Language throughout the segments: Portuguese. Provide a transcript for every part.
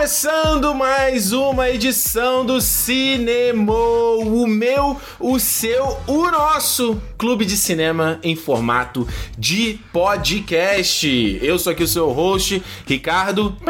Começando mais uma edição do Cinema, o meu, o seu, o nosso clube de cinema em formato de podcast. Eu sou aqui o seu host, Ricardo.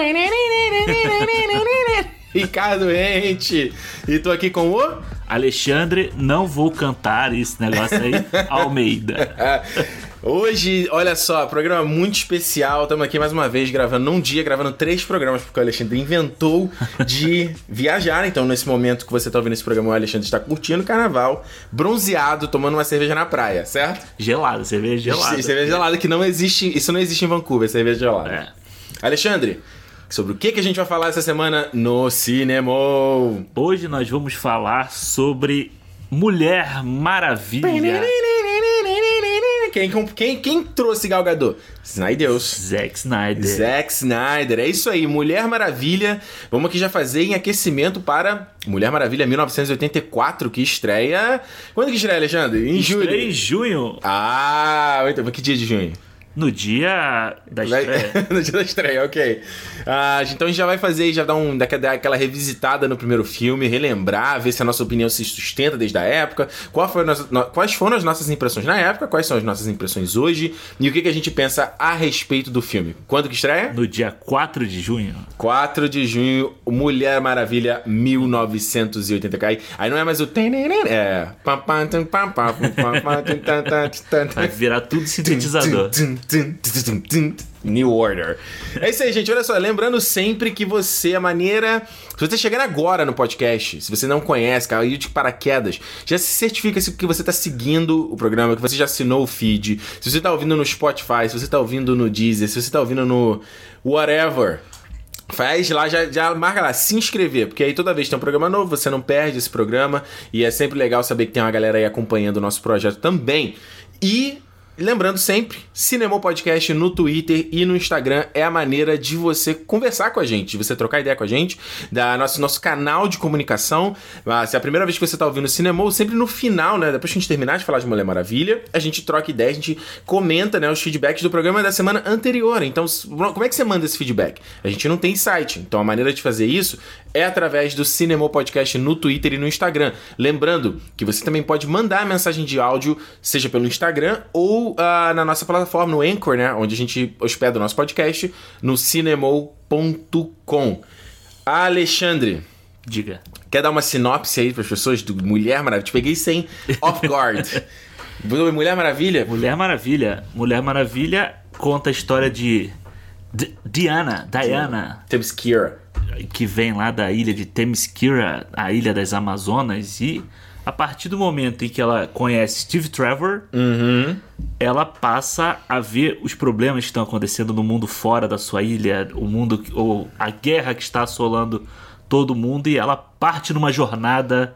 Ricardo Ente. E tô aqui com o Alexandre, não vou cantar esse negócio aí, Almeida. Hoje, olha só, programa muito especial. Estamos aqui mais uma vez gravando num dia, gravando três programas, porque o Alexandre inventou de viajar. Então, nesse momento que você está ouvindo esse programa, o Alexandre está curtindo o carnaval, bronzeado, tomando uma cerveja na praia, certo? Gelada, cerveja gelada. Cerveja gelada, que não existe. Isso não existe em Vancouver, cerveja gelada. É. Alexandre, sobre o que, que a gente vai falar essa semana no cinema? Hoje nós vamos falar sobre Mulher Maravilha. Quem, quem, quem trouxe Gal Gadot? Snydeus. Zack Snyder. Zack Snyder, é isso aí, Mulher Maravilha. Vamos aqui já fazer em aquecimento para Mulher Maravilha 1984, que estreia. Quando que estreia, Alexandre? Em julho. Estreia em junho, Ah, então, que dia de junho? No dia da Vai- estreia. no dia da estreia, ok. Ah, então a gente já vai fazer, já dar um, dar aquela revisitada no primeiro filme, relembrar, ver se a nossa opinião se sustenta desde a época, foi a nossa- no- quais foram as nossas impressões na época, quais são as nossas impressões hoje e o que, que a gente pensa a respeito do filme. Quando que estreia? No dia 4 de junho. 4 de junho, Mulher Maravilha 1980. Aí, aí não é mais o. É. Vai virar tudo sintetizador. New Order. É isso aí, gente. Olha só, lembrando sempre que você, a maneira. Se você chegando agora no podcast, se você não conhece, caiu de paraquedas, já se certifica que você está seguindo o programa, que você já assinou o feed. Se você está ouvindo no Spotify, se você está ouvindo no Deezer, se você está ouvindo no whatever. Faz lá, já, já marca lá, se inscrever, porque aí toda vez que tem um programa novo, você não perde esse programa e é sempre legal saber que tem uma galera aí acompanhando o nosso projeto também. E lembrando sempre, Cinema Podcast no Twitter e no Instagram é a maneira de você conversar com a gente, de você trocar ideia com a gente, da nosso, nosso canal de comunicação. Ah, Se é a primeira vez que você tá ouvindo Cinema, sempre no final, né, depois que a gente terminar de falar de Mulher Maravilha, a gente troca ideia, a gente comenta, né, os feedbacks do programa da semana anterior. Então, como é que você manda esse feedback? A gente não tem site, então a maneira de fazer isso é através do Cinema Podcast no Twitter e no Instagram. Lembrando que você também pode mandar mensagem de áudio, seja pelo Instagram ou ah, na nossa plataforma, no Anchor, né? Onde a gente hospeda o nosso podcast, no cinemol.com. Alexandre, Diga. quer dar uma sinopse aí para as pessoas do Mulher Maravilha? Te peguei sem off guard. Mulher Maravilha? Mulher Maravilha. Mulher Maravilha conta a história de D- Diana, Diana, Themyscira. que vem lá da ilha de Themyscira, a ilha das Amazonas, e a partir do momento em que ela conhece Steve Trevor, ela passa a ver os problemas que estão acontecendo no mundo fora da sua ilha, o mundo, ou a guerra que está assolando todo mundo, e ela parte numa jornada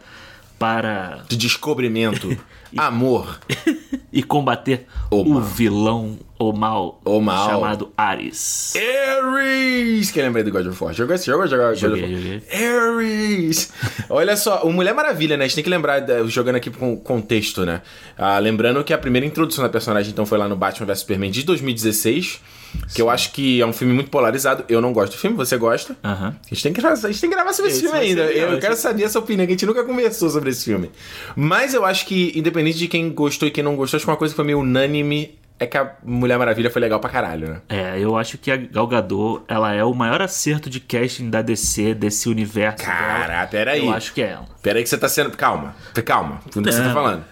para De descobrimento. Amor. e combater O vilão, o mal, O mal. chamado Ares. Ares! Quem lembra do God of War? Jogou esse jogo? Jogou God Joguei, of War? joguei. Ares! Olha só, o Mulher Maravilha, né? A gente tem que lembrar, jogando aqui com contexto, né? Ah, lembrando que a primeira introdução da personagem, então, foi lá no Batman vs Superman de 2016. Que eu acho que é um filme muito polarizado. Eu não gosto do filme, você gosta? Aham. A gente tem que, gravar- a gente tem que gravar sobre esse Esse filme ainda. legal, eu esse- quero saber essa opinião, que a gente nunca conversou sobre esse filme. Mas eu acho que, independente de quem gostou e quem não gostou, acho que uma coisa que foi meio unânime é que a Mulher Maravilha foi legal pra caralho, né? É, eu acho que a Gal Gadot, ela é o maior acerto de casting da DC, desse universo. Cara, peraí. Eu acho que é ela. Peraí que você tá sendo... Calma, calma. O que você tá Não. falando?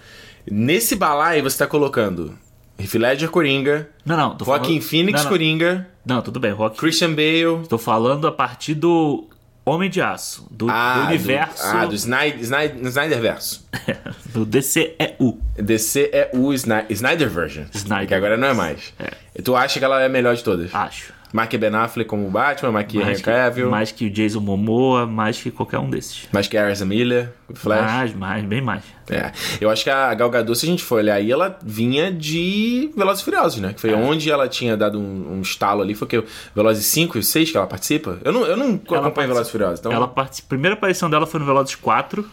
Nesse balaio você tá colocando Heath Ledger Coringa, Não, não, tô Joaquin falando... Phoenix não, não. Coringa, Não, tudo bem, Rock. Christian Bale... Tô falando a partir do Homem de Aço, do, do universo Do, ah, do Snyder, Snyder, Snyder Verso. do DCEU. DC é o Sny- Snyder Version. Snyder. Que agora não é mais. E tu acha que ela é a melhor de todas? Acho. Mark Ben Affleck como Batman, Mark Henry Mais que, Cavill, mais... mais que o Jason Momoa, mais que qualquer um desses. que a Ezra Miller, o Flash. Mais, mais, bem mais. É. Eu acho que a Gal Gadot, se a gente for olhar aí, ela vinha de Velozes e Furiosos, né? Que foi onde ela tinha dado um, um estalo ali. Foi o que? Velozes 5 e 6 que ela participa? Eu não, eu não acompanho Velozes e Furiosos. Então... Ela participa, a primeira aparição dela foi no Velozes 4,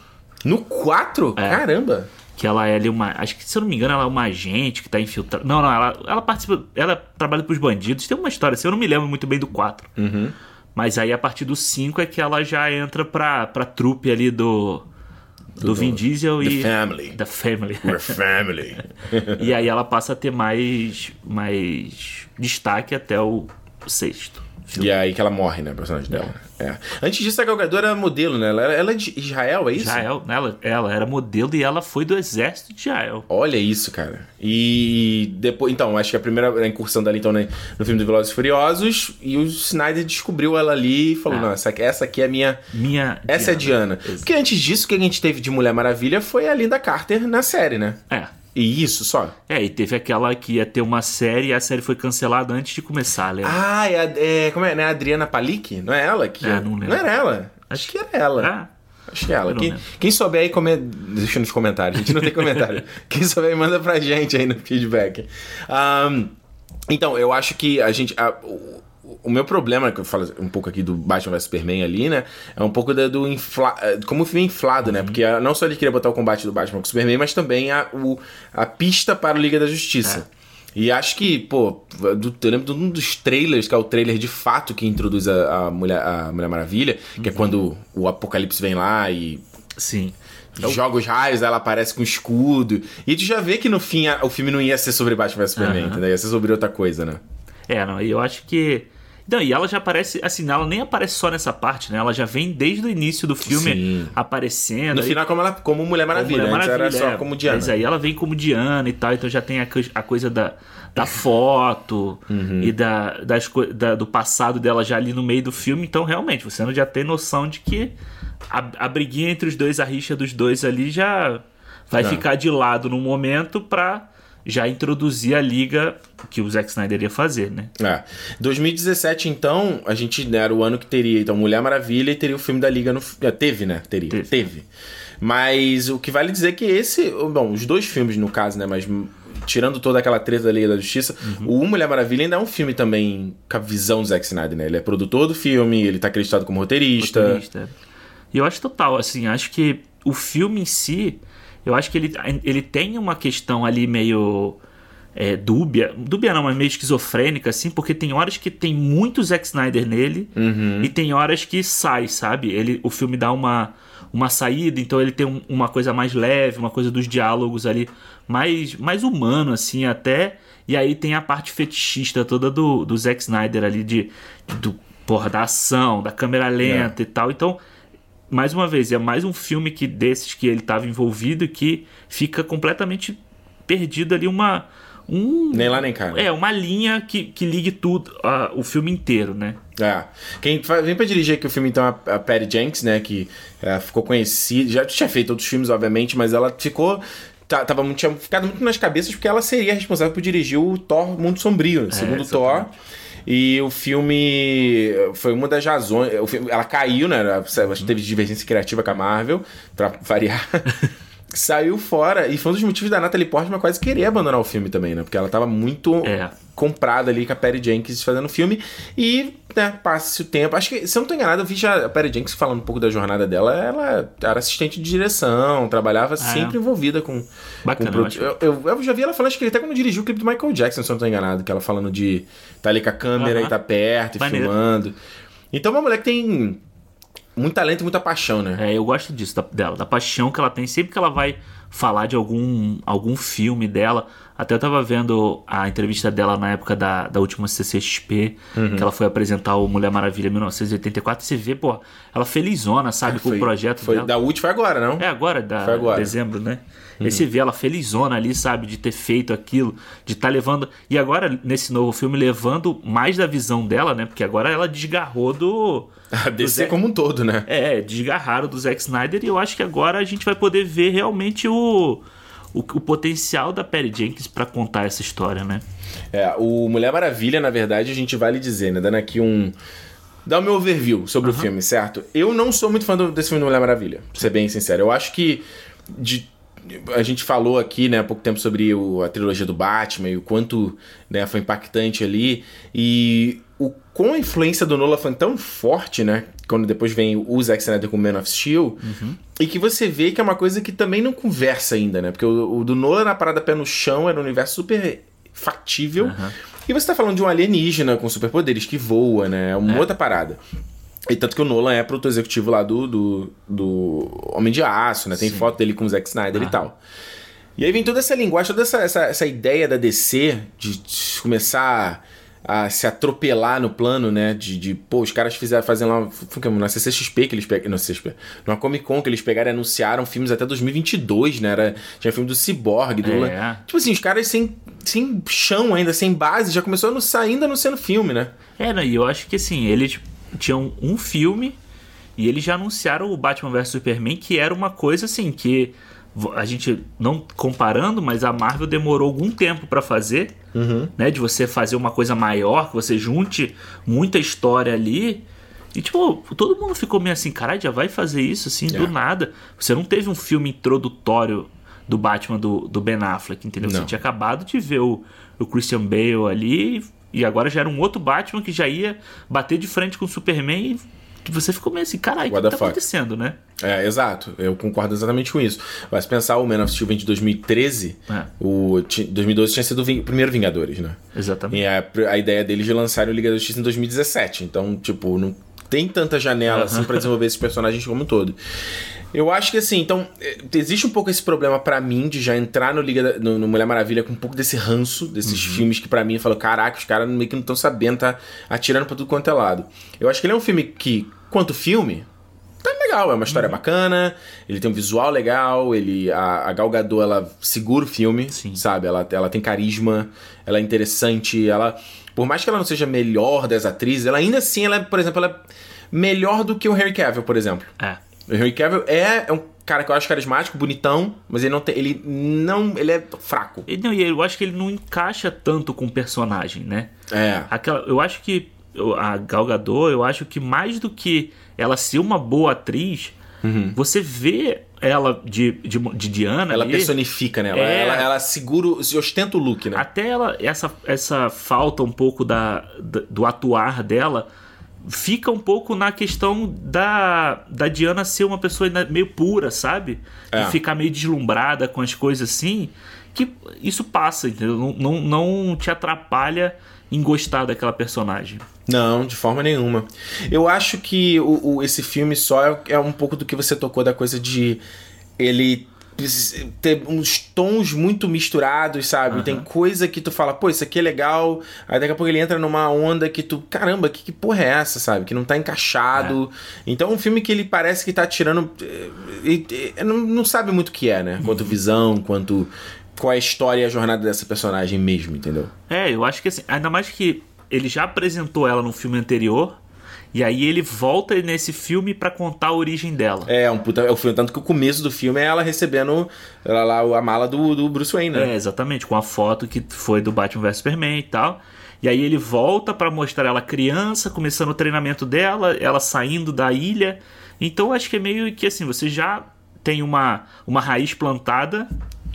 No 4? É. Caramba! Que ela é ali uma. Acho que, se eu não me engano, ela é uma agente que tá infiltrada. Não, não, ela, ela participa. Ela trabalha pros bandidos. Tem uma história assim, eu não me lembro muito bem do 4. Uhum. Mas aí a partir do 5 é que ela já entra pra, pra trupe ali do. Do, Vin Diesel The e. Family. Da Family. We're family. e aí ela passa a ter mais. mais destaque até o, o sexto. E é aí que ela morre, né, a personagem dela. É. Antes disso, a Gal Gadot era modelo, né? Ela, ela é de Israel, é isso? Israel, ela, ela era modelo e ela foi do exército de Israel. Olha isso, cara. E depois, então, acho que a primeira incursão dela, então, né, no filme do Velozes e Furiosos, e o Snyder descobriu ela ali e falou, Ah. não, essa, aqui- essa aqui é a minha... Minha. Essa é a Diana. Porque antes disso, o que a gente teve de Mulher Maravilha foi a Linda Carter na série, né? É. E isso só. É, e teve aquela que ia ter uma série e a série foi cancelada antes de começar, lembra? Ah, é, a- é como é, né? A Adriana Palik? Não é ela que... É, não lembro. era ela. Acho que era ela. Ah, Acho que é ela. Não Quem, quem souber aí, come... deixa nos comentários. A gente não tem comentário. quem souber aí, manda pra gente aí no feedback. Ahn, então, eu acho que a gente. a- o, o meu problema, que eu falo um pouco aqui do Batman vs Superman ali, né? É um pouco da- do infla... eh, como o filme é inflado, Uhum. né? Porque ah, não só ele queria botar o combate do Batman com o Superman, mas também a, o, a pista para o Liga da Justiça. É. E acho que, pô, do, eu lembro de um dos trailers, que é o trailer de fato que introduz a, a Mulher, a Mulher Maravilha, que Uhum. é quando o Apocalipse vem lá e sim. joga os raios, ela aparece com escudo. E tu já vê que no fim a- o filme não ia ser sobre Batman vs Superman, entendeu? Ia ser sobre outra coisa, né? É, não, e eu acho que. Não, e ela já aparece, assim, ela nem aparece só nessa parte, né? Ela já vem desde o início do filme Sim. aparecendo. No final, como, ela, como Mulher como Maravilha, Mulher antes era Maravilha, só é. como Diana. Mas aí ela vem como Diana e tal, então já tem a, a coisa da, da foto Uhum. e da, das, da- do passado dela já ali no meio do filme. Então, realmente, você não já tem noção de que a, a briguinha entre os dois, a rixa dos dois ali já vai Não. ficar de lado no momento pra já introduzir a liga que o Zack Snyder ia fazer, né? É. 2017, então, a gente né, era o ano que teria então Mulher Maravilha e teria o filme da Liga no. é, Teve, né? Teria. Teve. Teve. Mas o que vale dizer é que esse. Bom, os dois filmes, no caso, né? Mas tirando toda aquela treta da Liga da Justiça, Uhum. o Mulher Maravilha ainda é um filme também com a visão do Zack Snyder, né? Ele é produtor do filme, ele tá acreditado como roteirista. roteirista. E eu acho total, assim, acho que o filme em si, eu acho que ele, ele tem uma questão ali meio é, dúbia, dúbia não, mas meio esquizofrênica, assim, porque tem horas que tem muito Zack Snyder nele Uhum. e tem horas que sai, sabe? Ele, o filme dá uma, uma saída, então ele tem um- uma coisa mais leve, uma coisa dos diálogos ali mais, mais humano, assim, até. E aí tem a parte fetichista toda do, do Zack Snyder ali, de, do, porra, da ação, da câmera lenta e tal. Então, mais uma vez, é mais um filme que desses que ele estava envolvido que fica completamente perdido ali uma. Um, Nem lá nem cá. né? é, uma linha que, que ligue tudo, ah, o filme inteiro, né? É. Quem vem pra dirigir aqui o filme, então, é a Patty Jenks, né? Que é, ficou conhecida. Já tinha feito outros filmes, obviamente, mas ela ficou. Tava, muito- tinha ficado muito nas cabeças porque ela seria responsável por dirigir o Thor Mundo Sombrio, o segundo Thor. E o filme foi uma das razões. filme- ela caiu, né? ela- teve divergência criativa com a Marvel, pra variar. Saiu fora e foi um dos motivos da Natalie Portman quase querer abandonar o filme também, né? Porque ela tava muito É. comprada ali com a Perry Jenkins fazendo o filme. E, né, passa o tempo. Acho que, se eu não tô enganado, eu vi já a Perry Jenkins falando um pouco da jornada dela. Ela era assistente de direção, trabalhava sempre envolvida com. Ah, Bacana, com eu eu, eu, já vi ela falando, acho que ele até quando dirigiu o clipe do Michael Jackson, se eu não tô enganado, que ela falando de tá ali com a câmera e tá perto e filmando. Então, uma mulher que tem muito talento e muita paixão, né? É, eu gosto disso da- dela, da paixão que ela tem sempre que ela vai falar de algum, algum filme dela. Até eu tava vendo a entrevista dela na época da, da última CCXP, Uhum. que ela foi apresentar o Mulher Maravilha 1984. E você vê, pô, ela felizona, sabe, com Foi- o projeto foi dela. Da última foi agora, não? É agora, da Foi agora. Uhum. dezembro, né? E aí você vê ela felizona ali, sabe, de ter feito aquilo, de estar levando. E agora, nesse novo filme, levando mais da visão dela, né? Porque agora ela desgarrou do. A DC Zack- como um todo, né? É, desgarraram do Zack Snyder e eu acho que agora a gente vai poder ver realmente o, o, o potencial da Perry Jenkins pra contar essa história, né? É, o Mulher Maravilha, na verdade, a gente vale dizer, né? Dando aqui um. Dar o meu overview sobre o filme, certo? Eu não sou muito fã do- desse filme do Mulher Maravilha, pra ser bem sincero. Eu acho que. de- a gente falou aqui, né, há pouco tempo sobre o- a trilogia do Batman e o quanto né, foi impactante ali. E o com a influência do Nolan foi tão forte, né? Quando depois vem o Zack Snyder com Man of Steel. E que você vê que é uma coisa que também não conversa ainda, né? Porque o, o do Nolan na parada pé no chão era um universo super factível. E você tá falando de um alienígena com superpoderes que voa, né? É uma outra parada. E tanto que o Nolan é produtor executivo lá do, do, do Homem de Aço, né? Tem Sim. foto dele com o Zack Snyder e Aham. tal. E aí vem toda essa linguagem, toda essa, essa, essa ideia da DC de começar a se atropelar no plano, né? De, de pô, os caras fizeram, fazendo lá, é, na CCXP que eles pegaram, não CCXP, numa Comic Con que eles pegaram e anunciaram filmes até 2022, né? Era, tinha filme do Cyborg, do... É. Tipo assim, os caras sem, sem chão ainda, sem base, já começou a anunciar, ainda anunciando filme, né? É, e eu acho que assim, eles tinham um filme e eles já anunciaram o Batman vs Superman, que era uma coisa assim, que a gente não comparando, mas a Marvel demorou algum tempo pra fazer, né? De você fazer uma coisa maior, que você junte muita história ali. E, tipo, todo mundo ficou meio assim, caralho, já vai fazer isso assim, É. do nada. Você não teve um filme introdutório do Batman do, do Ben Affleck, entendeu? Não. Você tinha acabado de ver o, o Christian Bale ali e agora já era um outro Batman que já ia bater de frente com o Superman e que você ficou meio assim, caralho, o que tá fuck? acontecendo, né? É, exato. Eu concordo exatamente com isso. Mas pensar o Man of Steel vem de 2013, É. o ti- 2012 tinha sido o ving- primeiro Vingadores, né? Exatamente. E a, a ideia deles de lançarem o Liga da Justiça em 2017. Então, tipo, não tem tanta janela assim pra desenvolver esses personagens como um todo. Eu acho que assim, então, eh, existe um pouco esse problema pra mim de já entrar no Liga da- no, no Mulher Maravilha com um pouco desse ranço, desses filmes que pra mim falou, caraca, os caras meio que não estão sabendo, tá atirando pra tudo quanto é lado. Eu acho que ele é um filme que, quanto filme, tá legal, é uma história bacana, ele tem um visual legal, ele a, a Gal Gadot, ela segura o filme, Sim. sabe? Ela, ela tem carisma, ela é interessante, ela por mais que ela não seja melhor das atrizes, ela ainda assim, ela, é, por exemplo, ela é melhor do que o Harry Cavill, por exemplo. É. O Henry Cavill é, é um cara que eu acho carismático, bonitão, mas ele não tem. Ele não. Ele é fraco. E, não, e eu acho que ele não encaixa tanto com o personagem, né? É. Aquela, eu acho que a Gal Gadot, eu acho que mais do que ela ser uma boa atriz, você vê ela de, de, de Diana Ela ali, personifica, né? Ela, É. ela, ela segura, o- ostenta o look, né? até ela essa, essa falta um pouco da- do atuar dela fica um pouco na questão da, da Diana ser uma pessoa meio pura, sabe? É. De ficar meio deslumbrada com as coisas assim, que isso passa, entendeu? Não, não, não te atrapalha em gostar daquela personagem. Não, de forma nenhuma. Eu acho que o, o- esse filme só é, é um pouco do que você tocou da coisa de ele ter uns tons muito misturados, sabe? Tem coisa que tu fala, pô, isso aqui é legal. Aí daqui a pouco ele entra numa onda que tu, caramba, que, que porra é essa, sabe? Que não tá encaixado. Então é um filme que ele parece que tá tirando. eh, eh, eh, não, não sabe muito o que é, né? Quanto visão, quanto. Qual é a história e a jornada dessa personagem mesmo, entendeu? É, eu acho que assim, ainda mais que ele já apresentou ela no filme anterior, e aí ele volta nesse filme pra contar a origem dela. É, um puta. É o filme, tanto que o começo do filme é ela recebendo ela lá, a mala do, do Bruce Wayne, né? É, exatamente, com a foto que foi do Batman vs Superman e tal. E aí ele volta pra mostrar ela criança, começando o treinamento dela, ela saindo da ilha. Então acho que é meio que assim, você já tem uma, uma raiz plantada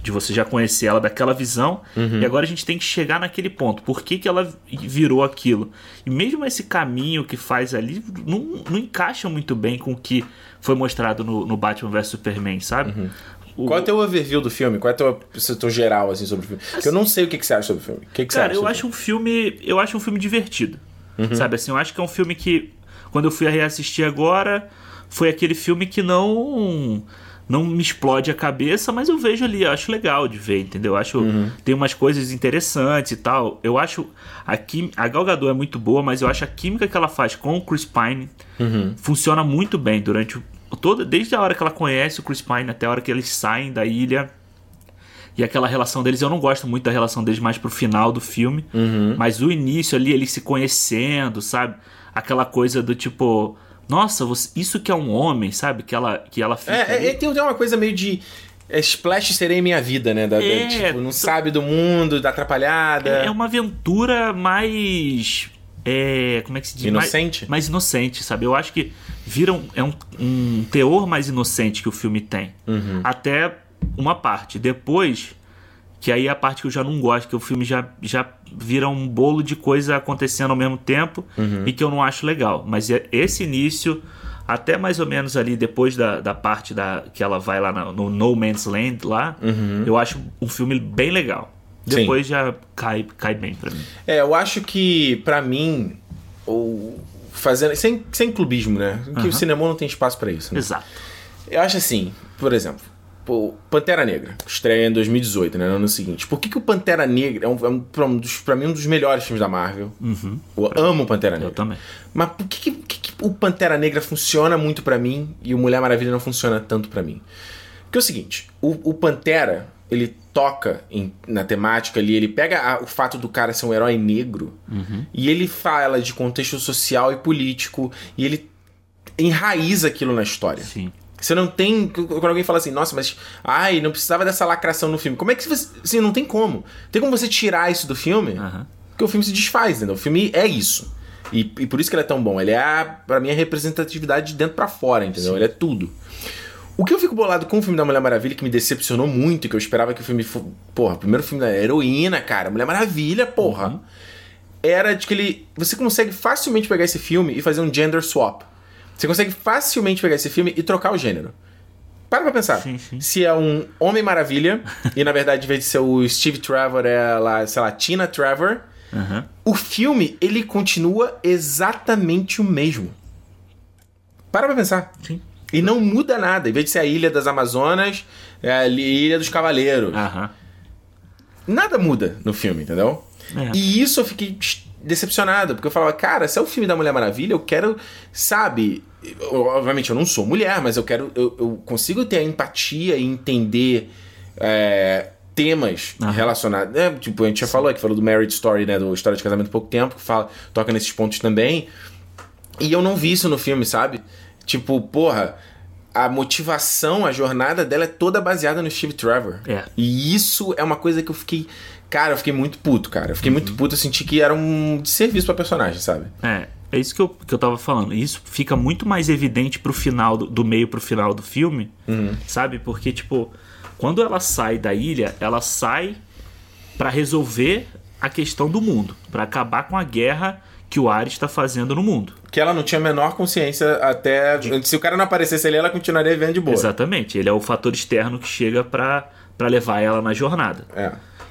de você já conhecer ela daquela visão, e agora a gente tem que chegar naquele ponto. Por que, que ela virou aquilo? E mesmo esse caminho que faz ali não, não encaixa muito bem com o que foi mostrado no, no Batman vs Superman, sabe? O- Qual é o teu overview do filme? Qual é o teu, teu geral, assim, sobre o filme? Porque eu não sei o que, que você acha sobre o filme. O que, que você Cara, acha? eu acho um filme. Eu acho um filme divertido. Uhum. Sabe assim, eu acho que é um filme que. Quando eu fui reassistir agora, foi aquele filme que não. Não me explode a cabeça, mas eu vejo ali, eu acho legal de ver, entendeu? Eu acho Uhum. tem umas coisas interessantes e tal. Eu acho a, quim, a Gal Gadot é muito boa, mas eu acho a química que ela faz com o Chris Pine Uhum. funciona muito bem durante o, toda desde a hora que ela conhece o Chris Pine até a hora que eles saem da ilha. E aquela relação deles, eu não gosto muito da relação deles mais pro final do filme. Uhum. Mas o início ali, eles se conhecendo, sabe? Aquela coisa do tipo, nossa, você- isso que é um homem, sabe? Que ela, que ela fica. É, ali. é, tem uma coisa meio de. É, Splash serei minha vida, né? Da, da- É, tipo, não sabe do mundo, da atrapalhada. É uma aventura mais. É, como é que se diz? Inocente? Mais, mais inocente, sabe? Eu acho que vira um, é um, um teor mais inocente que o filme tem. Uhum. Até uma parte. Depois, que aí é a parte que eu já não gosto, que o filme já, já vira um bolo de coisa acontecendo ao mesmo tempo Uhum. e que eu não acho legal. Mas é- esse início, até mais ou menos ali depois da, da parte da, que ela vai lá na- no No Man's Land lá, eu acho um filme bem legal. Uhum. Sim. Depois já cai, cai bem pra mim. É, eu acho que, pra mim, o fazendo. Sem, sem clubismo, né? Que o cinema não tem espaço pra isso. Né? Exato. Eu acho assim, por exemplo, pô, Pantera Negra, estreia em 2018, né? No ano seguinte. Por que, que o Pantera Negra é, um, é um, pra, um dos, pra mim um dos melhores filmes da Marvel? Eu amo o Pantera Negra. Eu também. Mas por que, que, que o Pantera Negra funciona muito pra mim e o Mulher Maravilha não funciona tanto pra mim? Porque é o seguinte, o, o Pantera, ele toca em- na temática ali, ele pega a- o fato do cara ser um herói negro e ele fala de contexto social e político e ele enraiza aquilo na história. Sim. Você não tem. Quando alguém fala assim, nossa, mas. Ai, não precisava dessa lacração no filme. Como é que você. Assim, não tem como. Tem como você tirar isso do filme? Aham. Porque o filme se desfaz, entendeu? O filme é isso. E, e por isso que ele é tão bom. Ele é, a, pra mim, a representatividade de dentro pra fora, entendeu? Ele é tudo. O que eu fico bolado com o filme da Mulher Maravilha, que me decepcionou muito, que eu esperava que o filme. Porra, o primeiro filme da heroína, cara. Mulher Maravilha, porra. Era de que ele. Você consegue facilmente pegar esse filme e fazer um gender swap. Você consegue facilmente pegar esse filme e trocar o gênero. Para pra pensar. Sim, sim. Se é um Homem Maravilha, e na verdade, em vez de ser o Steve Trevor, é lá, sei lá, Tina Trevor. Aham. O filme, ele continua exatamente o mesmo. Para pra pensar. Sim. E não muda nada. Em vez de ser a Ilha das Amazonas, é a Ilha dos Cavaleiros. Aham. Nada muda no filme, entendeu? É. E isso eu fiquei decepcionado, porque eu falava, cara, se é o filme da Mulher Maravilha, eu quero, sabe. eu- obviamente eu não sou mulher, mas eu quero. Eu, eu consigo ter a empatia e entender é, temas Aham. relacionados. né? Tipo, a gente já falou aqui, falou do Marriage Story, né? Do História de Casamento há pouco tempo, que fala, toca nesses pontos também. E eu não vi isso no filme, sabe? Tipo, porra, a motivação, a jornada dela é toda baseada no Steve Trevor. É. E isso é uma coisa que eu fiquei. Cara, eu fiquei muito puto, cara. Eu fiquei muito puto, eu senti que era um desserviço pra personagem, sabe? É, é isso que eu, que eu tava falando. Isso fica muito mais evidente pro final, do, do meio pro final do filme, sabe? Porque, tipo, quando ela sai da ilha, ela sai pra resolver a questão do mundo, pra acabar com a guerra que o Ares tá fazendo no mundo. Que ela não tinha a menor consciência até. Se o cara não aparecesse ali, ela continuaria vivendo de boa. Exatamente. Ele é o fator externo que chega pra levar ela na jornada. É.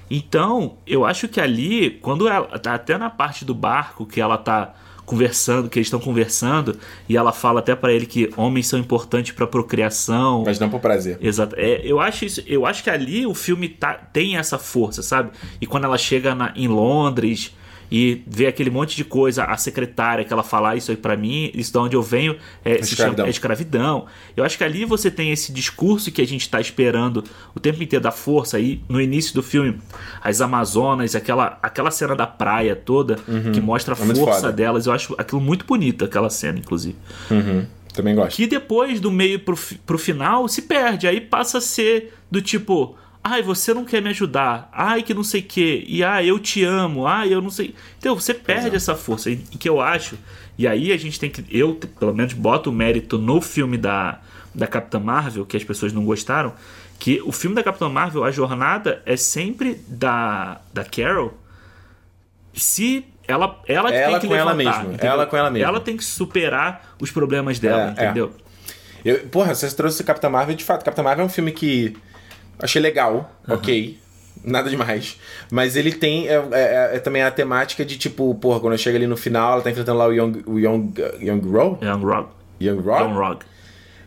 Então, eu acho que ali, quando ela até na parte do barco que ela tá conversando, que eles estão conversando, e ela fala até pra ele que homens são importantes pra procriação. Mas não por prazer. Exato. É, eu acho isso, eu acho que ali o filme tá, tem essa força, sabe? E quando ela chega na- em Londres e vê aquele monte de coisa, a secretária que ela fala "Ah, isso aí pra mim, isso de onde eu venho é, Escravidão. chama- é escravidão. Eu acho que ali você tem esse discurso que a gente tá esperando o tempo inteiro da força aí no início do filme, as Amazonas, aquela aquela cena da praia toda que mostra a É força delas, eu acho aquilo muito bonito aquela cena inclusive Uhum. Também gosto. que depois do meio pro, pro final se perde. Aí passa a ser do tipo, ai, você não quer me ajudar, ai, que não sei o que, e ai, eu te amo, ai, eu não sei. Então você perde essa força. E, que eu acho, e aí a gente tem que, eu pelo menos boto o mérito no filme da, da Capitã Marvel, que as pessoas não gostaram, que o filme da Capitã Marvel, a jornada é sempre da, da Carol se ela ela, Ela tem que com ela levantar, mesma, entendeu? ela com ela mesma. Ela tem que superar os problemas dela, É, é. entendeu? Eu, porra, você trouxe Capitã Marvel, de fato, Capitã Marvel é um filme que achei legal, ok. Nada demais. Mas ele tem é, é- é também a temática de tipo, porra, quando chega ali no final, ela tá enfrentando lá o Young, o Young, Young Ro? Young Rock. Young Ro? Young Rock.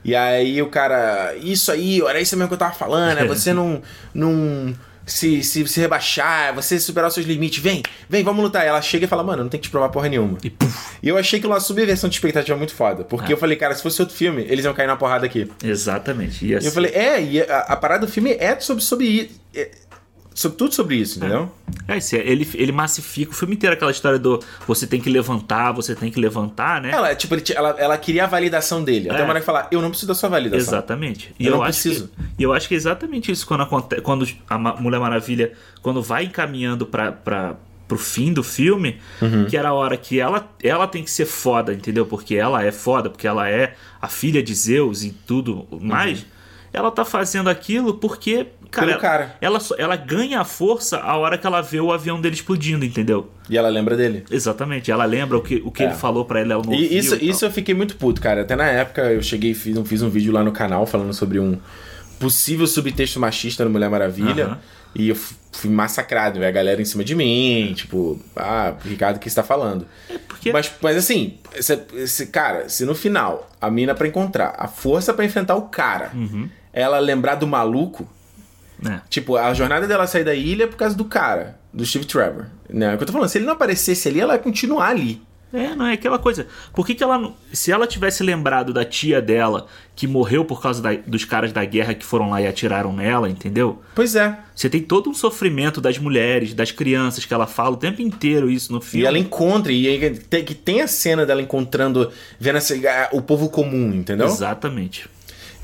E aí o cara, isso aí, era isso mesmo que eu tava falando, é você não, não se, se, se rebaixar, você superar os seus limites, vem, vem, vamos lutar. E ela chega e fala, mano, não tem que te provar porra nenhuma. E puf. E eu achei que uma subversão de expectativa muito foda, porque eu falei, cara, se fosse outro filme, eles iam cair na porrada aqui. Exatamente. E eu falei, é, e a, a parada do filme é sobre, sobre, é, sobre tudo sobre isso, entendeu? é, esse- ele, ele massifica o filme inteiro aquela história do você tem que levantar, você tem que levantar, né? Ela, tipo, ela, ela queria a validação dele. Até É. uma hora que falar, eu não preciso da sua validação. Exatamente. E Eu eu, não acho preciso. que, e eu acho que é exatamente isso quando acontece, quando a Mulher Maravilha, quando vai encaminhando pra, pra, pro fim do filme, Uhum. que era a hora que ela, ela tem que ser foda, entendeu? Porque ela é foda, porque ela é a filha de Zeus e tudo mais. Ela tá fazendo aquilo porque, cara, Pelo ela, cara. Ela, ela ganha a força a hora que ela vê o avião dele explodindo, entendeu? E ela lembra dele. Exatamente. Ela lembra o que, o que É. ele falou pra ela no E isso, e isso eu fiquei muito puto, cara. Até na época eu cheguei e fiz, um- fiz um vídeo lá no canal falando sobre um, possível subtexto machista no Mulher Maravilha. Aham. E eu fui massacrado. A galera em cima de mim, tipo, ah, Ricardo, o que você tá falando? porque- Mas, mas assim, se, se- cara, se no final a mina pra encontrar a força pra enfrentar o cara, Uhum. ela lembrar do maluco, É. tipo, a jornada dela sair da ilha é por causa do cara, do Steve Trevor. Né? É o que eu tô falando, se ele não aparecesse ali, ela ia continuar ali. É, não é aquela coisa. Por que, que ela. Se ela tivesse lembrado da tia dela que morreu por causa da- dos caras da guerra que foram lá e atiraram nela, entendeu? Pois é. Você tem todo um sofrimento das mulheres, das crianças que ela fala o tempo inteiro isso no filme. E ela encontra, e aí tem- que tem a cena dela encontrando, vendo essa- o povo comum, entendeu? Exatamente.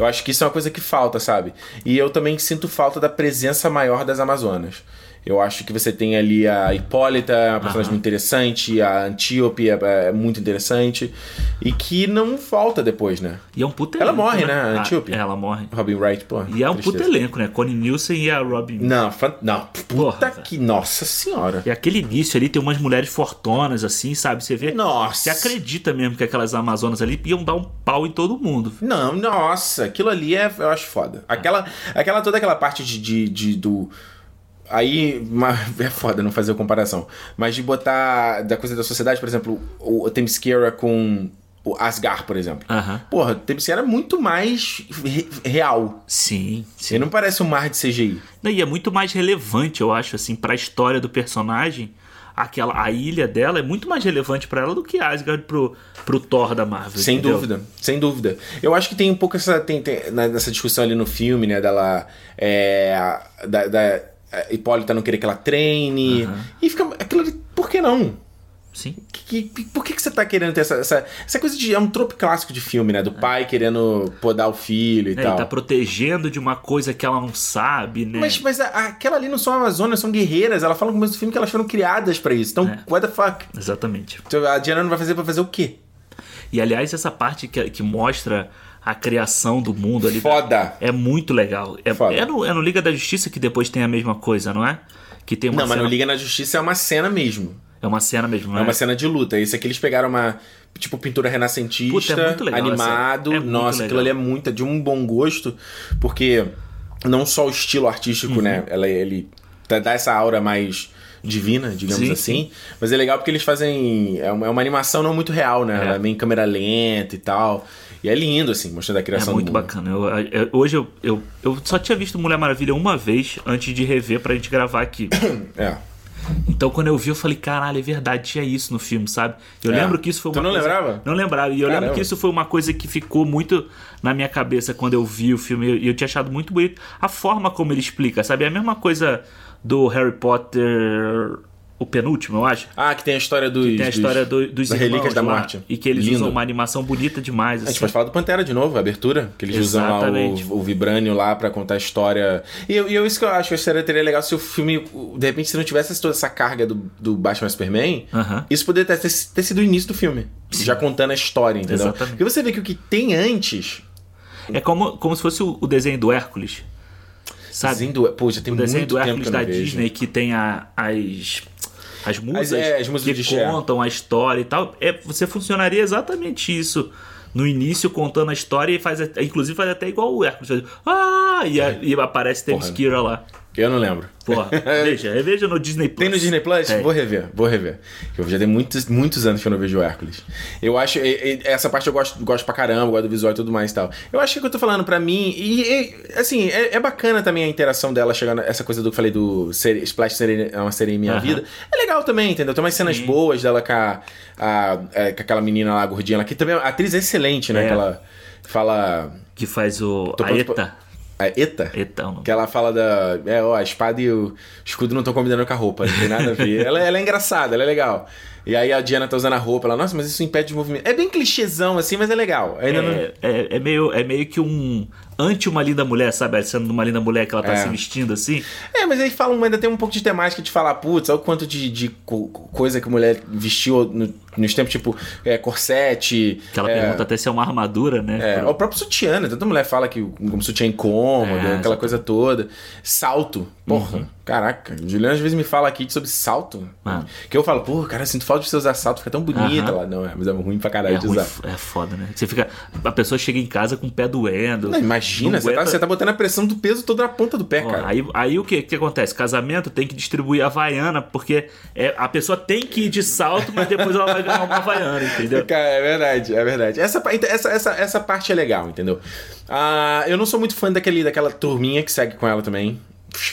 Eu acho que isso é uma coisa que falta, sabe? E eu também sinto falta da presença maior das Amazonas. Eu acho que você tem ali a Hipólita, uma personagem Aham. muito interessante, a Antíope é, é muito interessante, e que não volta depois, né? E é um puta Ela elenco, morre, né, a Ah, Antíope? ela morre. Robin Wright, pô. E é um puta elenco, né? Connie Nielsen e a Robin. Não, não, puta Porra, que. Nossa senhora. E aquele início ali tem umas mulheres fortonas, assim, sabe? Você vê. Nossa. Você acredita mesmo que aquelas Amazonas ali iam dar um pau em todo mundo. Não, nossa, aquilo ali é, eu acho foda. Aquela, aquela toda aquela parte de, de, de- do aí uma- é foda não fazer a comparação, mas de botar da coisa da sociedade, por exemplo, o, o Themyscira com o Asgard, por exemplo. Porra, Themyscira é muito mais re- real. Sim, sim. Ele não parece um mar de CGI. Não, E é muito mais relevante, eu acho, assim, pra história do personagem. Aquela, a ilha dela é muito mais relevante pra ela do que Asgard pro, pro Thor da Marvel. Sem entendeu? dúvida, sem dúvida. Eu acho que tem um pouco essa. Tem, tem- nessa discussão ali no filme, né? Dela. É, da, da a Hipólita não querer que ela treine. Aham. E fica. Aquilo ali. Por que não? Sim. Que- que- por que, que você tá querendo ter essa, essa, essa coisa de. É um trope clássico de filme, né? Do pai querendo podar o filho e É, tal. ele tá protegendo de uma coisa que ela não sabe, né? Mas, mas a- aquela ali não são amazonas, são guerreiras. Ela fala no começo do filme que elas foram criadas pra isso. Então, É. what the fuck? Exatamente. Então, A Diana não vai fazer pra fazer o quê? E aliás, essa parte que, que mostra a criação do mundo ali. Foda. É muito legal. É, é, no, é no Liga da Justiça que depois tem a mesma coisa, não é? Que tem uma Não, mas cena. no Liga na Justiça é uma cena mesmo. É uma cena mesmo, É é? uma cena de luta. Esse aqui eles pegaram uma. Tipo, pintura renascentista, Puta, é animado. é muito Nossa, aquilo ali é muito de um bom gosto, porque não só o estilo artístico, Uhum. né? Ela, ele dá- essa aura mais divina, digamos Sim, assim. Mas é legal porque eles fazem. É uma, é uma animação não muito real, né? É. Ela é meio em câmera lenta e tal. E é lindo, assim, mostrando a É criação muito do mundo. bacana. Eu- eu- hoje eu, eu, eu só tinha visto Mulher Maravilha uma vez antes de rever pra gente gravar aqui. É. Então quando eu vi, eu falei, caralho, é verdade, tinha isso no filme, sabe? Eu É. lembro que isso foi Tu uma não coisa... lembrava? Não lembrava. E eu lembro Caramba. que isso foi uma coisa que ficou muito na minha cabeça quando eu vi o filme. E eu tinha achado muito bonito a forma como ele explica, sabe? É a mesma coisa do Harry Potter, o penúltimo, eu acho. Ah, que tem a história dos. Tem a história do- dos das irmãos Relíquias da Morte. E que eles Lindo. usam uma animação bonita demais. A gente Assim. pode falar do Pantera de novo, a abertura, que eles usam Exatamente. o, o Vibrânio lá pra contar a história. E eu, e eu- isso que eu acho que seria teria legal se o filme, de repente, se não tivesse toda essa carga do, do Batman Superman, Aham. isso poderia ter, ter sido o início do filme. Já contando a história, entendeu? Exatamente. Porque você vê que o que tem antes. É como, como se fosse o, o desenho do Hércules. Sabe? Desenho do, pô, já tem o desenho muito do Hércules que da vejo. Disney que tem a- as as musas, é, as musas que contam a história e tal. É, você funcionaria exatamente isso. No início, contando a história e faz, inclusive faz até igual o Hércules. Ah! E, a- e aparece. Themyscira lá. Eu não lembro. Porra, veja, reveja no Disney Plus. Tem no Disney Plus? Tem. Vou rever, vou rever. Eu já tem muitos, muitos anos que eu não vejo o Hércules. Eu acho. e- e- Essa parte eu gosto, gosto pra caramba, gosto do visual e tudo mais e tal. Eu acho que o que eu tô falando pra mim. E, e, assim, é, é bacana também a interação dela chegando. Essa coisa do que eu falei do ser, Splash ser é uma série em minha Aham. vida. É legal também, entendeu? Tem umas cenas Sim. boas dela com, a, a- é, com aquela menina lá, gordinha que também. A atriz é excelente, né? É. Que ela fala. Que faz o. Tô a pronto ETA. A Eta? ETA, é. Que ela fala da. É, ó, a espada e o escudo não estão combinando com a roupa, não tem nada a ver. ela, ela é engraçada, ela é legal. E aí a Diana tá usando a roupa, ela, nossa, mas isso impede o movimento. É bem clichêzão assim, mas é legal. Ainda não. É, é, é meio, é meio que um anti uma linda mulher, sabe? De uma linda mulher que ela tá É. se vestindo assim. É, mas aí falam, ainda tem um pouco de temática de falar, putz, olha o quanto de, de co- coisa que mulher vestiu no- nos tempos, tipo, é, corsete. Que ela é, pergunta até se é uma armadura, né? É, Pro- o próprio sutiã, né? Tanta mulher fala que o- sutiã é incômodo, É, aquela coisa toda. Salto. Porra. Caraca, Juliana às vezes me fala aqui sobre salto. Ah. Que eu falo, pô, cara, sinto falta de você usar salto, fica tão bonita Aham. lá. Não, é, mas é ruim pra caralho É, de ruim, usar. é foda, né? Você fica. A pessoa chega em casa com o pé doendo. Não, imagina, não você, tá, você tá botando a pressão do peso todo na ponta do pé, Ó, cara. Aí, aí o que, que acontece? Casamento tem que distribuir a Havaiana, porque é, a pessoa tem que ir de salto, mas depois ela vai ganhar uma Havaiana, entendeu? Cara, é verdade, é verdade. Essa, então, essa, essa, essa parte é legal, entendeu? Ah, eu não sou muito fã daquele, daquela turminha que segue com ela também.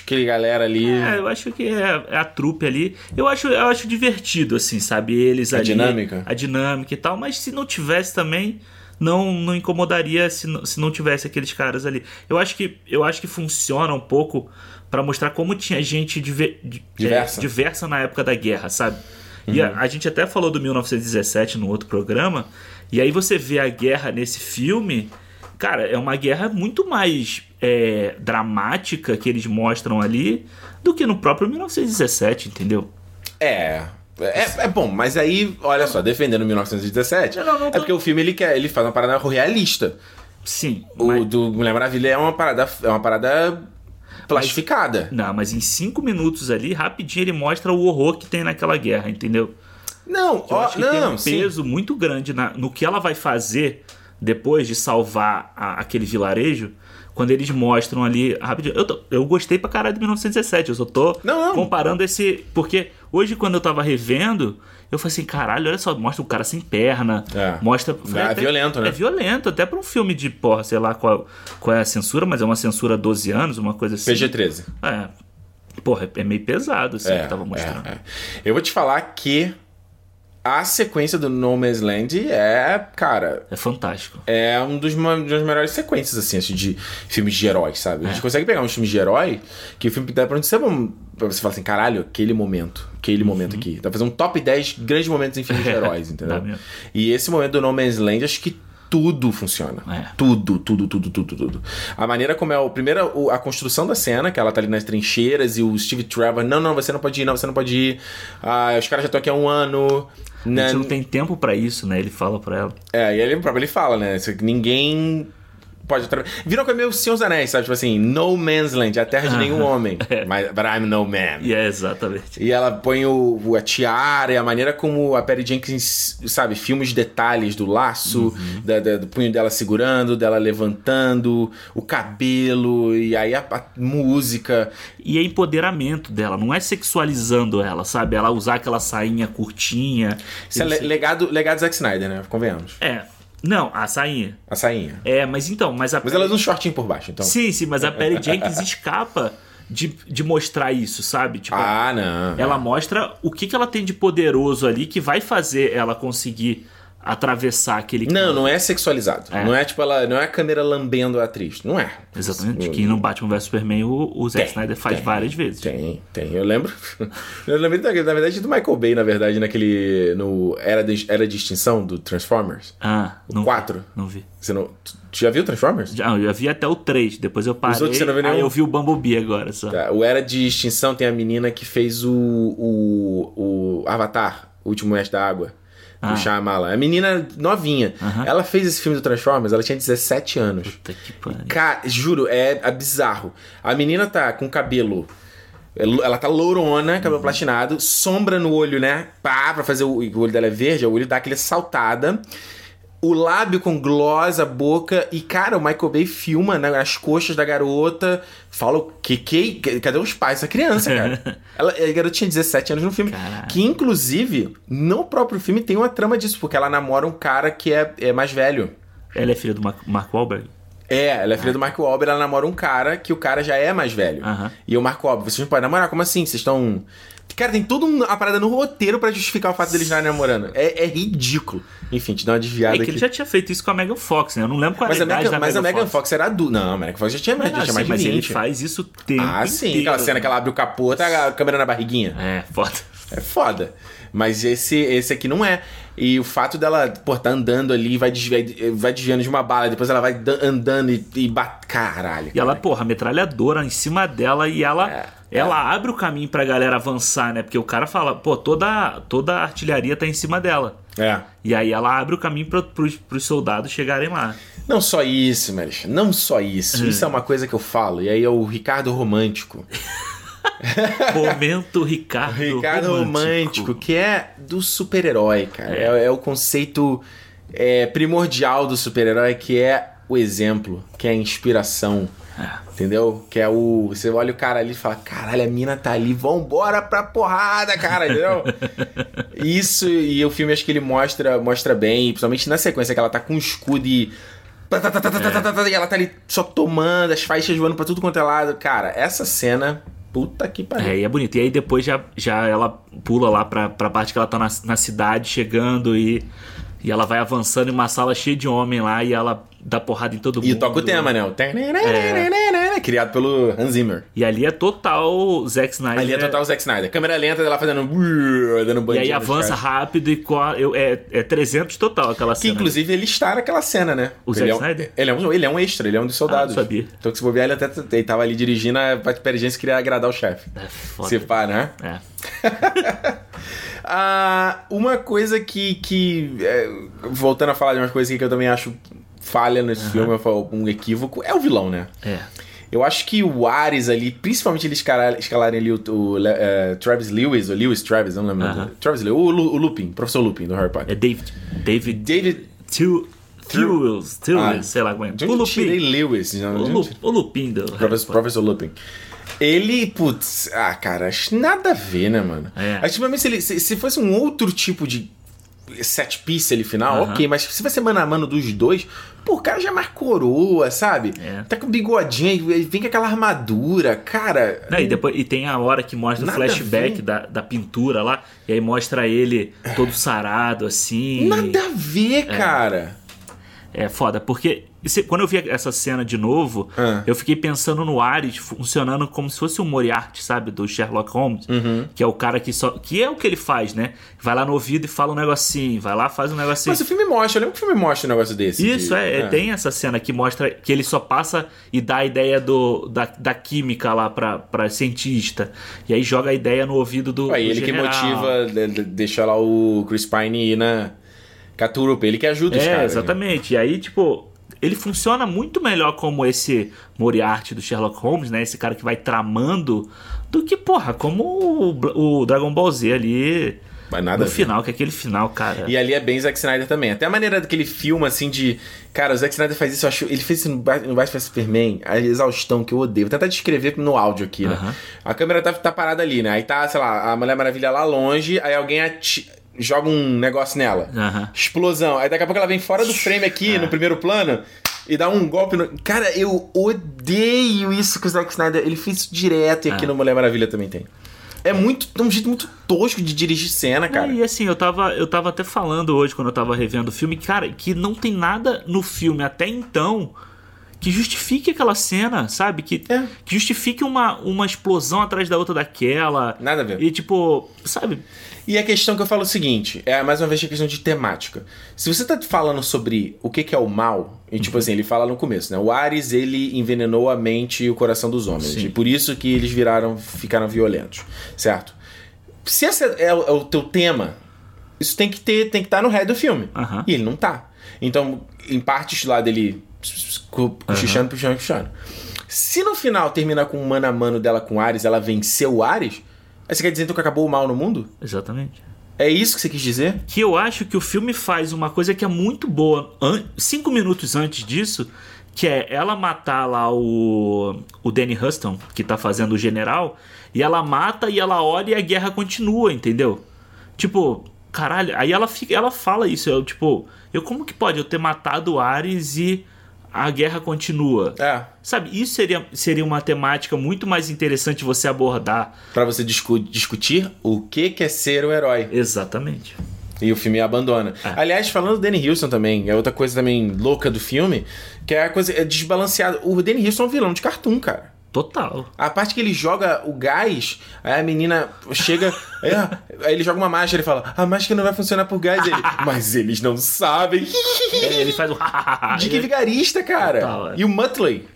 Aquele galera ali. É, eu acho que é, é a trupe ali. Eu acho, eu acho divertido, assim, sabe? Eles A ali. dinâmica? A dinâmica e tal, mas se não tivesse também. Não, não incomodaria se não, se não tivesse aqueles caras ali. Eu acho que, eu acho que funciona um pouco pra mostrar como tinha gente diver- di- é, Diversa. diversa na época da guerra, sabe? E a, a gente até falou do 1917 no outro programa. E aí você vê a guerra nesse filme. Cara, é uma guerra muito mais é, dramática que eles mostram ali do que no próprio 1917, entendeu? É. É, é bom, mas aí, olha só, defendendo 1917, Não, não, não é porque o filme ele quer, ele faz uma parada realista. Sim. O mas- do Mulher Maravilha é uma parada, é uma parada plastificada. Não, mas em cinco minutos ali, rapidinho ele mostra o horror que tem naquela guerra, entendeu? Não, Eu ó, acho que tem não, um sim. peso muito grande na- no que ela vai fazer depois de salvar a- aquele vilarejo. Quando eles mostram ali. Rapidinho, eu, tô- eu gostei pra caralho de 1917. Eu só tô Não, não. comparando esse. Porque hoje, quando eu tava revendo, eu falei assim: caralho, olha só, mostra o cara sem perna. É. Mostra. É violento, né? É violento, até pra um filme de, porra, sei lá qual, qual é a censura, mas é uma censura 12 anos, uma coisa assim. PG-13. É. Porra, é meio pesado, assim, É, que tava mostrando. é, é. Eu vou te falar que a sequência do No Man's Land é, cara, É fantástico. é um dos ma- das melhores sequências, assim, assim, de filmes de heróis, sabe? A gente consegue pegar uns filmes de herói que o filme dá pra onde você, pra você falar assim, caralho, aquele momento, aquele momento aqui. Dá pra fazer um top 10 grandes momentos em filmes de heróis, entendeu? E esse momento do No Man's Land, acho que tudo funciona. É. Tudo, tudo, tudo, tudo, tudo. A maneira como é o primeiro, a construção da cena, que ela tá ali nas trincheiras e o Steve Trevor, não, não, você não pode ir, não, você não pode ir. Ah, os caras já estão aqui há um ano. A né? gente não tem tempo pra isso, né? Ele fala pra ela. É, e ele, próprio ele fala, né? Ninguém pode atravessar. Viram como é meio Senhor dos Anéis, sabe? Tipo assim, no man's land, a terra de nenhum homem. Mas, but I'm no man. É exatamente. E ela põe o, o- a tiara e a maneira como a Perry Jenkins, sabe, filma os detalhes do laço, da- da- do punho dela segurando, dela levantando, o cabelo, e aí a, a música. E é empoderamento dela, não é sexualizando ela, sabe? Ela usar aquela sainha curtinha. Isso é le- legado, legado Zack Snyder, né? Convenhamos. É. Não, a sainha. A sainha. É, mas então, mas a Mas ela usa um shortinho por baixo, então. Sim, sim, mas a Perry Jenkins escapa de, de mostrar isso, sabe? Tipo, Ah, não. ela mostra o que, que ela tem de poderoso ali que vai fazer ela conseguir atravessar aquele Não, não é sexualizado. É. Não é tipo ela. Não é a câmera lambendo a atriz. Não é. Exatamente. Que no Batman vs Superman o, o Zack Tem, Snyder faz tem, várias vezes. Tem, tem. Eu lembro. Eu lembrei, da- na verdade, do Michael Bay, na verdade, naquele. No Era de, Era de Extinção do Transformers. Ah, não. 4. Não vi. Você não. Tu já viu Transformers? Já, eu já vi até o 3, depois eu parei. outros você não viu nenhum? Aí eu vi o Bumblebee agora só. Tá, O Era de Extinção tem a menina que fez o. O, o Avatar, o último mestre da água. Ah. O Shyamalan. A menina novinha. Ela fez esse filme do Transformers, ela tinha 17 anos. Puta que pariu. Cara, juro, é, é bizarro. A menina tá com cabelo. Ela tá lourona, cabelo platinado, sombra no olho, né? Pá, pra fazer o, o olho dela é verde, o olho dá aquele saltada. O lábio com gloss, a boca. E, cara, o Michael Bay filma né, as coxas da garota. Fala o que, que. Cadê os pais dessa criança, cara? Ela, a garota tinha 17 anos no filme. Caralho. Que, inclusive, no próprio filme tem uma trama disso, porque ela namora um cara que é, é mais velho. Ela é filha do Mark, Mark Wahlberg? É, ela é filha do Marco Wahlberg, ela namora um cara que o cara já é mais velho. E o Marco Wahlberg, vocês não podem namorar? Como assim? Vocês estão... Cara, tem toda uma parada no roteiro pra justificar o fato deles estarem namorando. É, é ridículo. Enfim, te dá uma É desviada que aqui. ele já tinha feito isso com a Megan Fox, né? Eu não lembro qual Mas, era a a Megan, da mas a Megan Megan Fox era adulta. Não, a Megan Fox já tinha mais, já Ah, tinha sim, mais de mas 20. ele faz isso o tempo Ah, sim. inteiro, Aquela cena né? que ela abre o capô, tá a câmera na barriguinha. É, foda. É foda. Mas esse, esse aqui não é. E o fato dela, pô, tá andando ali, vai, desviar, vai desviando de uma bala, depois ela vai dan- andando e, e bate. Caralho. E ela, cara. porra, metralhadora em cima dela e ela, É, ela abre o caminho pra galera avançar, né? Porque o cara fala, pô, toda, toda a artilharia tá em cima dela. É. E aí ela abre o caminho pra, pros, pros soldados chegarem lá. Não só isso, Melis. Não só isso. Hum. Isso é uma coisa que eu falo. E aí é o Ricardo Romântico. Momento Ricardo. Ricardo romântico, que é do super-herói, cara. É. é o conceito é, primordial do super-herói, que é o exemplo, que é a inspiração. É. Entendeu? Que é o. Você olha o cara ali e fala: caralho, a mina tá ali, vambora pra porrada, cara, entendeu? Isso, e o filme acho que ele mostra, mostra bem, principalmente na sequência que ela tá com um escudo e. É. E ela tá ali só tomando, as faixas voando pra tudo quanto é lado. Cara, essa cena. Puta que pariu. É, e é bonito. E aí depois já, já ela pula lá pra, pra parte que ela tá na, na cidade, chegando e. E ela vai avançando em uma sala cheia de homem lá e ela dá porrada em todo mundo. E toca o tema, né? O é. Criado pelo Hans Zimmer. E ali é total Zack Snyder. Ali é total Zack Snyder. Câmera lenta dela fazendo. dando. E aí avança rápido e é, é 300 total aquela que, cena. Que inclusive ele está naquela cena, né? O ele Zack é um, Snyder? Ele é, um, ele é um extra, ele é um dos soldados. Ah, sabia. Então se bobear, ele até ele tava ali dirigindo a perigência queria agradar o chefe. É foda. Se pá, né? É. ah, uma coisa que. que é, voltando a falar de umas coisas que eu também acho falha nesse uhum. filme, um equívoco, é o vilão, né? É. Eu acho que o Ares ali, principalmente eles escalarem ali o, o uh, Travis Lewis, ou Lewis Travis, não lembro. Uh -huh. Travis Lewis, o, o Lupin, professor Lupin do Harry Potter. É David. David. David. Two, Lewis, Lewis, sei lá como é. O Lupin. Lewis. Não, o, Lu, o Lupin do Professor, professor Lupin. Ele, putz, ah, cara, acho nada a ver, né, mano? É. Acho que se, ele, se, se fosse um outro tipo de set piece ali final, ok, mas se vai ser mano a mano dos dois, pô, o cara já é mais coroa, sabe? É. Tá com bigodinho, vem com aquela armadura, cara. Não, e, depois, e tem a hora que mostra o flashback da, da pintura lá, e aí mostra ele todo sarado assim. Nada a ver, é. cara. É foda, porque quando eu vi essa cena de novo, ah. eu fiquei pensando no Ares funcionando como se fosse o Moriarty, sabe? Do Sherlock Holmes. Uhum. Que é o cara que só. Que é o que ele faz, né? Vai lá no ouvido e fala um negocinho, vai lá faz um negocinho. Mas o filme mostra, eu lembro que o filme mostra um negócio desse. Isso, de... é, é, Tem essa cena que mostra que ele só passa e dá a ideia do, da, da química lá pra, pra cientista. E aí joga a ideia no ouvido do. Aí ele general. que motiva, deixa lá o Chris Pine ir na. Caturupa, ele que ajuda os é, caras. Exatamente. Né? E aí, tipo, ele funciona muito melhor como esse Moriarty do Sherlock Holmes, né? Esse cara que vai tramando, do que, porra, como o, o Dragon Ball Z ali. Mas nada no final, que é aquele final, cara. E ali é bem Zack Snyder também. Até a maneira daquele filme, assim, de. Cara, o Zack Snyder faz isso, eu acho. Ele fez isso no Batman vs Superman, a exaustão que eu odeio. Vou tentar descrever no áudio aqui, né? Uhum. A câmera tá, tá parada ali, né? Aí tá, sei lá, a Mulher Maravilha lá longe, aí alguém ati joga um negócio nela. Uhum. Explosão. Aí daqui a pouco ela vem fora do frame aqui, É. no primeiro plano, e dá um golpe no. Cara, eu odeio isso que o Zack Snyder. Ele fez isso direto e aqui É. no Mulher Maravilha também tem. É muito. É um jeito muito tosco de dirigir cena, cara. É, e assim, eu tava, eu tava até falando hoje, quando eu tava revendo o filme, cara, que não tem nada no filme até então que justifique aquela cena, sabe? Que, É. que justifique uma, uma explosão atrás da outra daquela. Nada a ver. E tipo, sabe? E a questão que eu falo é o seguinte: é mais uma vez a questão de temática. Se você tá falando sobre o que, que é o mal, e tipo assim, ele fala no começo, né? O Ares ele envenenou a mente e o coração dos homens. Sim. E por isso que eles viraram, ficaram violentos. Certo? Se esse é o, é o teu tema, isso tem que ter, tem que estar no resto do filme. Aham. E ele não tá. Então, em partes lá dele cochichando, puxando, puxando. Se no final terminar com um mano a mano dela com o Ares, ela venceu o Ares, aí você quer dizer então que acabou o mal no mundo? Exatamente. É isso que você quis dizer? Que eu acho que o filme faz uma coisa que é muito boa. an- Cinco minutos antes disso, que é ela matar lá o, o Danny Huston, que tá fazendo o general, e ela mata e ela olha e a guerra continua, entendeu? Tipo, caralho, aí ela fica, ela fala isso, eu, tipo, eu como que pode eu ter matado o Ares e a guerra continua? É. Sabe, isso seria, seria uma temática muito mais interessante você abordar. Pra você discu- discutir o que que é ser o herói. Exatamente. E o filme abandona. É. Aliás, falando do Danny Houston também, é outra coisa também louca do filme, que é a coisa é desbalanceada. O Danny Houston é um vilão de cartoon, cara. Total. A parte que ele joga o gás, aí a menina chega, é, aí ele joga uma máscara e fala: A máscara não vai funcionar por gás. Ele, mas eles não sabem. É, Ele faz um. De que vigarista, cara. Total, é. E o Muttley.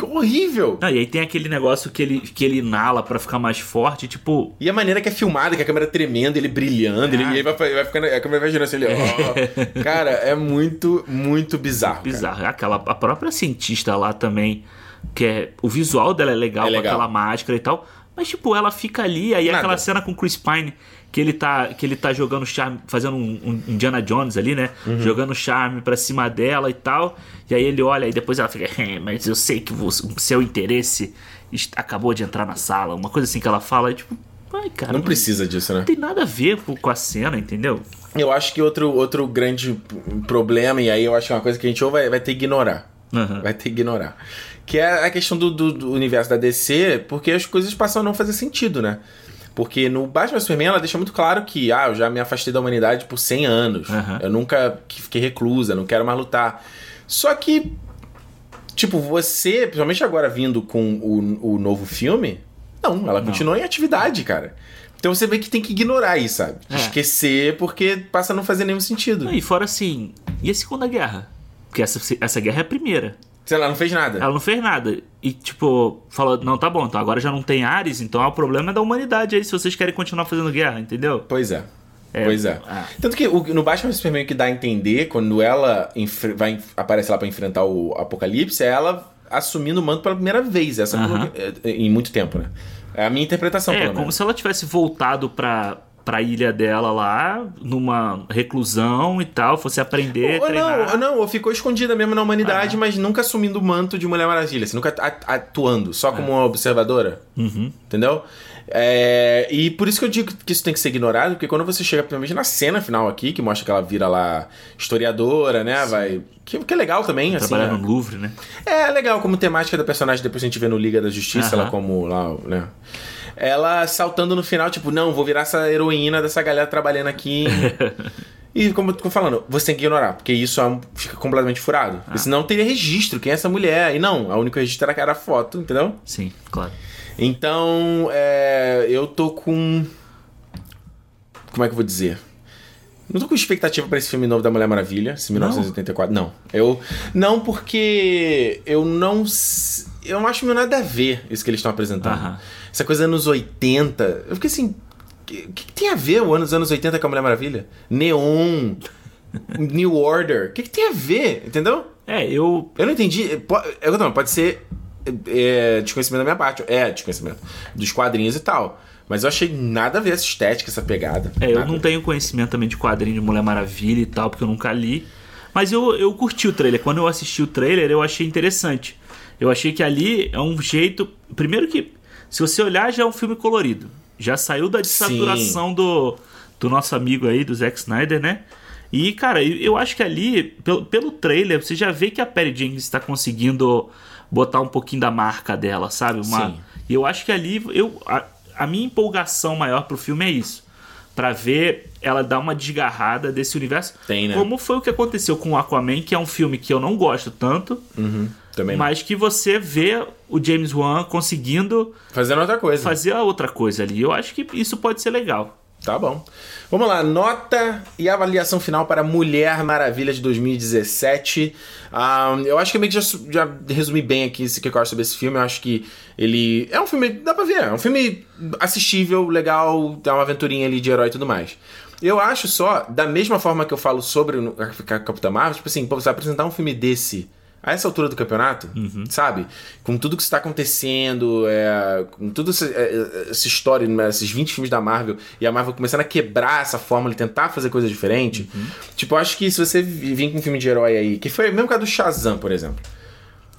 Horrível. Não, e aí tem aquele negócio que ele, que ele inala pra ficar mais forte, tipo. E a maneira que é filmada, que a câmera tremendo, ele brilhando, ele, Ah. e aí vai, vai ficando, a câmera vai girando assim, ele, ó. Cara, é muito, muito bizarro. cara. Bizarro. Aquela, a própria cientista lá também, que é. O visual dela é legal, É com legal. aquela máscara e tal. Mas, tipo, ela fica ali, aí Nada. aquela cena com o Chris Pine, que ele tá, que ele tá jogando charme, fazendo um, um Indiana Jones ali, né? Uhum. Jogando charme pra cima dela e tal. E aí ele olha e depois ela fica, "É, mas eu sei que você- o seu interesse acabou de entrar na sala. Uma coisa assim que ela fala, e, tipo, ai, cara. Não precisa disso, né? Não tem nada a ver com com a cena, entendeu? Eu acho que outro, outro grande problema, e aí eu acho que é uma coisa que a gente ou vai, vai ter que ignorar. Aham. Vai ter que ignorar. Que é a questão do, do- do universo da DC, porque as coisas passam a não fazer sentido, né? Porque no Batman Superman ela deixa muito claro que, ah, eu já me afastei da humanidade por 100 anos. Aham. Eu nunca que fiquei reclusa, não quero mais lutar. Só que, tipo, você, principalmente agora vindo com o, o novo filme, não, ela continua em atividade, cara. Então você vê que tem que ignorar isso, sabe? É. Esquecer porque passa a não fazer nenhum sentido. Não, E fora assim, e a Segunda Guerra? Porque essa, essa guerra é a primeira. Sei lá, não fez nada. Ela não fez nada. E, tipo, falou: não, tá bom, então agora já não tem Ares, então o problema é da humanidade aí, se vocês querem continuar fazendo guerra, entendeu? Pois é. É, pois é. ah. Tanto que o- no Batman Superman que dá a entender, quando ela vai aparece lá pra enfrentar o Apocalipse, é ela assumindo o manto pela primeira vez, essa Aham. é, em muito tempo, né? É a minha interpretação, É, como se ela tivesse voltado pra, pra ilha dela lá, numa reclusão e tal, fosse aprender, Ou treinar. não, ou não, ou ficou escondida mesmo na humanidade, Ah. mas nunca assumindo o manto de Mulher Maravilha, assim, nunca atuando, só como uma observadora, Uhum. entendeu? É, e por isso que eu digo que isso tem que ser ignorado, porque quando você chega, principalmente na cena final aqui, que mostra que ela vira lá historiadora, né? Vai. Que, que é legal também, assim. Trabalhar né? no Louvre, né? É legal como temática da personagem, depois a gente vê no Liga da Justiça, Aham. ela como lá, né? Ela saltando no final, tipo, não, vou virar essa heroína dessa galera trabalhando aqui. e como eu tô falando, você tem que ignorar, porque isso é um- fica completamente furado. Porque senão teria registro, quem é essa mulher? E não, a única registro era a foto, entendeu? Sim, claro. Então, é, eu tô com. Como é que eu vou dizer? Não tô com expectativa pra esse filme novo da Mulher Maravilha, esse 1984. Não. Eu. Não, porque eu não. Eu não acho meio nada a ver isso que eles estão apresentando. Aham. Essa coisa anos 80. Eu fiquei assim. O que, que tem a ver o anos, anos 80 com a Mulher Maravilha? Neon. New Order. O que, que tem a ver? Entendeu? É, eu. Eu não entendi. po- Eu não, pode ser é, desconhecimento da minha parte. É, desconhecimento dos quadrinhos e tal. Mas eu achei nada a ver essa estética, essa pegada. É, eu Nada. não tenho conhecimento também de quadrinho de Mulher Maravilha e tal, porque eu nunca li. Mas eu, eu curti o trailer. Quando eu assisti o trailer, eu achei interessante. Eu achei que ali é um jeito. Primeiro que, se você olhar, já é um filme colorido. Já saiu da desaturação do, do nosso amigo aí, do Zack Snyder, né? E, cara, eu eu acho que ali, pelo, pelo trailer, você já vê que a Perry Jenkins está conseguindo botar um pouquinho da marca dela, sabe? Uma, Sim. e eu acho que ali, eu, a, a minha empolgação maior pro filme é isso. Pra ver ela dar uma desgarrada desse universo. Tem, né? Como foi o que aconteceu com o Aquaman, que é um filme que eu não gosto tanto, Uhum, também não. mas que você vê o James Wan conseguindo Fazendo outra coisa. fazer a outra coisa ali. Eu acho que isso pode ser legal. Tá bom. Vamos lá, nota e avaliação final para Mulher Maravilha de 2017. Ah, eu acho que eu meio que já, já resumi bem aqui esse que eu sobre esse filme. Eu acho que ele é um filme, dá pra ver, é um filme assistível, legal, dá uma aventurinha ali de herói e tudo mais. Eu acho só, da mesma forma que eu falo sobre a Capitã Marvel, tipo assim, pô, você apresentar um filme desse a essa altura do campeonato, sabe? Com tudo que está acontecendo, é, com tudo essa, é, essa história, né, esses 20 filmes da Marvel, e a Marvel começando a quebrar essa fórmula e tentar fazer coisa diferente. Tipo, eu acho que se você vir com um filme de herói aí, que foi o mesmo caso do Shazam, por exemplo.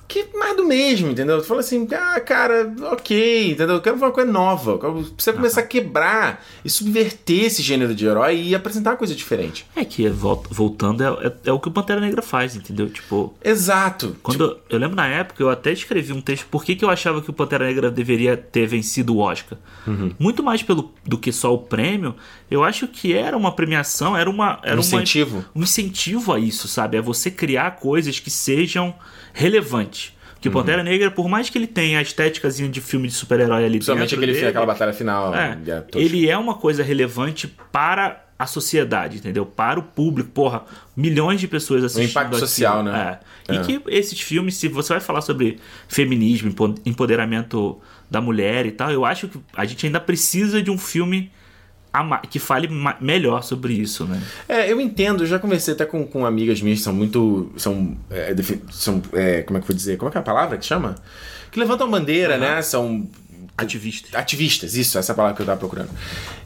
Que mais do mesmo, entendeu? Tu fala assim, ah, cara, ok, entendeu? Eu quero uma coisa nova. Eu Precisa começar a quebrar e subverter esse gênero de herói e apresentar uma coisa diferente. É que vol- voltando é, é- é o que o Pantera Negra faz, entendeu? Tipo, Exato. quando eu lembro na época eu até escrevi um texto por que, que eu achava que o Pantera Negra deveria ter vencido o Oscar. Uhum. Muito mais pelo do que só o prêmio, eu acho que era uma premiação, era uma era Um uma- incentivo. um incentivo a isso, sabe? É você criar coisas que sejam relevantes. Uhum. o Pantera Negra, por mais que ele tenha a estéticazinha de filme de super-herói ali Principalmente aquele, dele, aquela batalha final. é, é, tosca. ele é uma coisa relevante para a sociedade, entendeu? Para o público, porra, milhões de pessoas assistindo. impacto aquilo. social, né? É. E É. que esses filmes, se você vai falar sobre feminismo, empo- empoderamento da mulher e tal, eu acho que a gente ainda precisa de um filme que fale melhor sobre isso, né? É, eu entendo, eu já conversei até com, com amigas minhas que são muito. São. é, são é, como é que eu vou dizer? Como é que é a palavra que chama? Que levantam bandeira, né? São Ativistas. Ativistas, isso, essa é a palavra que eu tava procurando.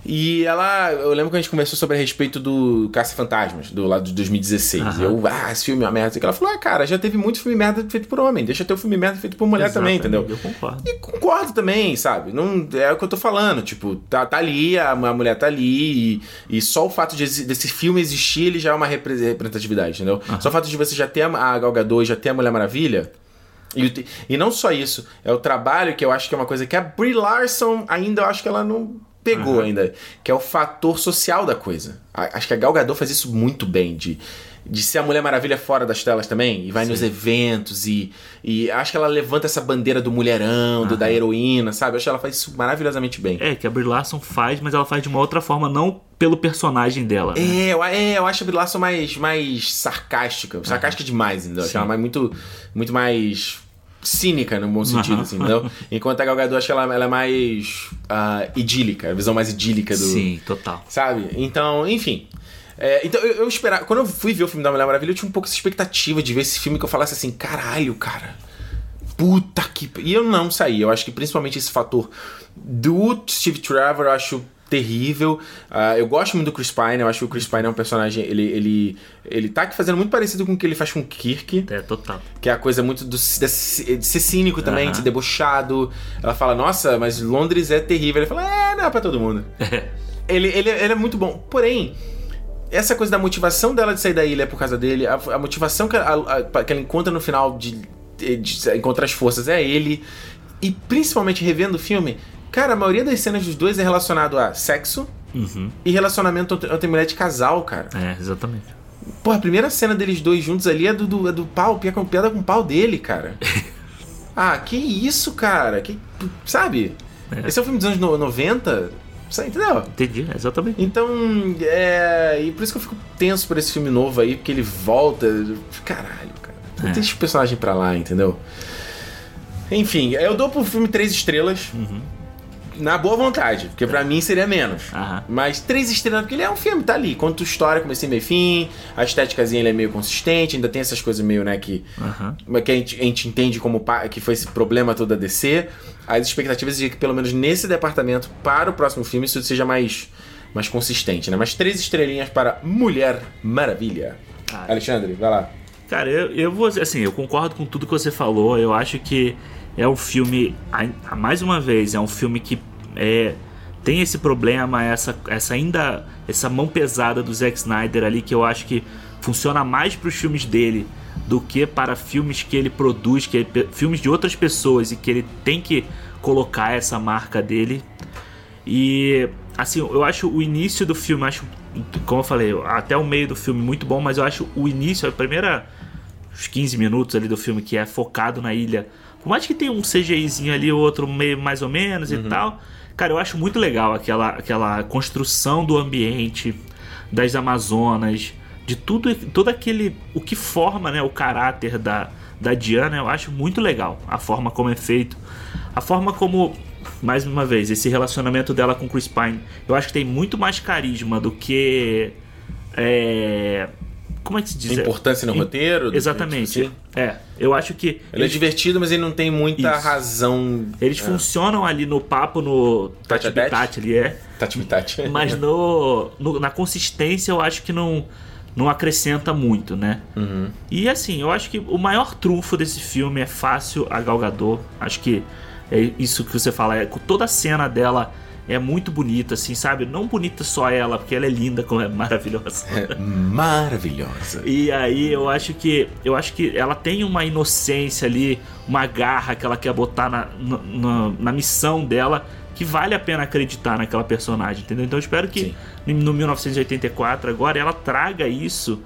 E ela. Eu lembro que a gente conversou sobre a respeito do Caça-Fantasmas, do lado de 2016. Aham. E eu, ah, esse filme é uma merda. E ela falou, ah, cara, já teve muito filme merda feito por homem. Deixa ter o filme merda feito por mulher também, Exatamente, entendeu? Eu concordo. E concordo também, sabe? Não, é o que eu tô falando. Tipo, tá, tá ali, a, a mulher tá ali, e, e só o fato de, desse filme existir, ele já é uma repre- representatividade, entendeu? Só o fato de você já ter a, a Gal Gadot já ter a Mulher Maravilha. E, e não só isso, é o trabalho que eu acho que é uma coisa que a Brie Larson ainda eu acho que ela não pegou ainda, que é o fator social da coisa. A- acho que a Gal Gadot faz isso muito bem, de, de ser a Mulher Maravilha fora das telas também, e vai nos eventos, e, e acho que ela levanta essa bandeira do mulherão, do, da heroína, sabe? Eu acho que ela faz isso maravilhosamente bem. É, que a Brie Larson faz, mas ela faz de uma outra forma, não pelo personagem dela. né? É, eu, é, eu acho a Brie Larson mais, mais sarcástica. Sarcástica demais, entendeu? Acho ela mais, muito, muito mais cínica, no bom sentido, Aham. assim, entendeu? Enquanto a Gal Gadot, acho que ela, ela é mais ah, idílica, a visão mais idílica do... Sim, total. Sabe? Então, enfim. É, então, eu, eu esperava... Quando eu fui ver o filme da Mulher Maravilha, eu tinha um pouco essa expectativa de ver esse filme que eu falasse assim, caralho, cara... Puta que. E eu não saí. Eu acho que principalmente esse fator do Steve Trevor eu acho terrível. Ah, eu gosto muito do Chris Pine. Eu acho que o Chris Pine é um personagem. Ele, ele, ele tá fazendo muito parecido com o que ele faz com o Kirk. É, total. Que é a coisa muito do, de, de ser cínico também, de ser debochado. Ela fala, nossa, mas Londres é terrível. Ele fala, é, não é pra todo mundo. ele, ele, ele é muito bom. Porém, essa coisa da motivação dela de sair da ilha é por causa dele, a, a motivação que, a- a- que ela encontra no final de, de- de encontrar as forças é ele. E principalmente revendo o filme, cara, a maioria das cenas dos dois é relacionado a sexo Uhum. e relacionamento entre mulher de casal, cara. É, exatamente. Porra, a primeira cena deles dois juntos ali é do, do, é do pau, piada com, piada com o pau dele, cara. ah, que isso, cara? Que, sabe? É. Esse é um filme dos anos no- 90, sabe, entendeu? Entendi, é, exatamente. Então, é. E por isso que eu fico tenso por esse filme novo aí, porque ele volta. Caralho, cara. Não É. deixa o personagem pra lá, entendeu? Enfim, eu dou pro filme três estrelas. Na boa vontade, porque pra mim seria menos. Aham. Mas três estrelas, porque ele é um filme, tá ali. Conta história, começo, meio fim. A estéticazinha ele é meio consistente, ainda tem essas coisas meio, né, que. Aham. que a gente, a gente entende como pa- que foi esse problema todo da DC. As expectativas de que, pelo menos nesse departamento, para o próximo filme, isso seja mais, mais consistente, né? Mas três estrelinhas para Mulher Maravilha. Ah. Alexandre, vai lá. Cara, eu, eu vou assim, eu concordo com tudo que você falou. Eu acho que é um filme, mais uma vez, é um filme que é, tem esse problema, essa, essa ainda essa mão pesada do Zack Snyder ali que eu acho que funciona mais para os filmes dele do que para filmes que ele produz, que ele- filmes de outras pessoas e que ele tem que colocar essa marca dele. E assim, eu acho o início do filme, acho, como eu falei, até o meio do filme muito bom, mas eu acho o início, a primeira os 15 minutos ali do filme que é focado na ilha. Por mais que tenha um CGIzinho ali, outro meio mais ou menos e tal. Cara, eu acho muito legal aquela, aquela construção do ambiente, das Amazonas, de tudo, todo aquele. o que forma né, o caráter da, da Diana, eu acho muito legal. A forma como é feito, a forma como. Mais uma vez, esse relacionamento dela com Chris Pine, eu acho que tem muito mais carisma do que. É, como é que se diz? Importância no roteiro. Exatamente. tipo assim. É, eu acho que Ele é eles, divertido, mas ele não tem muita Isso. razão. eles é. funcionam ali no papo, no tati tati ali, é. Tati Tati. Mas no, no- na consistência eu acho que não, não acrescenta muito, né? Uhum. E assim, eu acho que o maior trunfo desse filme é fácil a Gal Gadot. Acho que é isso que você fala, é, toda a cena dela é muito bonita, assim, sabe? Não bonita só ela, porque ela é linda, como é maravilhosa. Maravilhosa. E aí eu acho que eu acho que ela tem uma inocência ali, uma garra que ela quer botar na, na, na- missão dela que vale a pena acreditar naquela personagem, entendeu? Então eu espero que no 1984 agora ela traga isso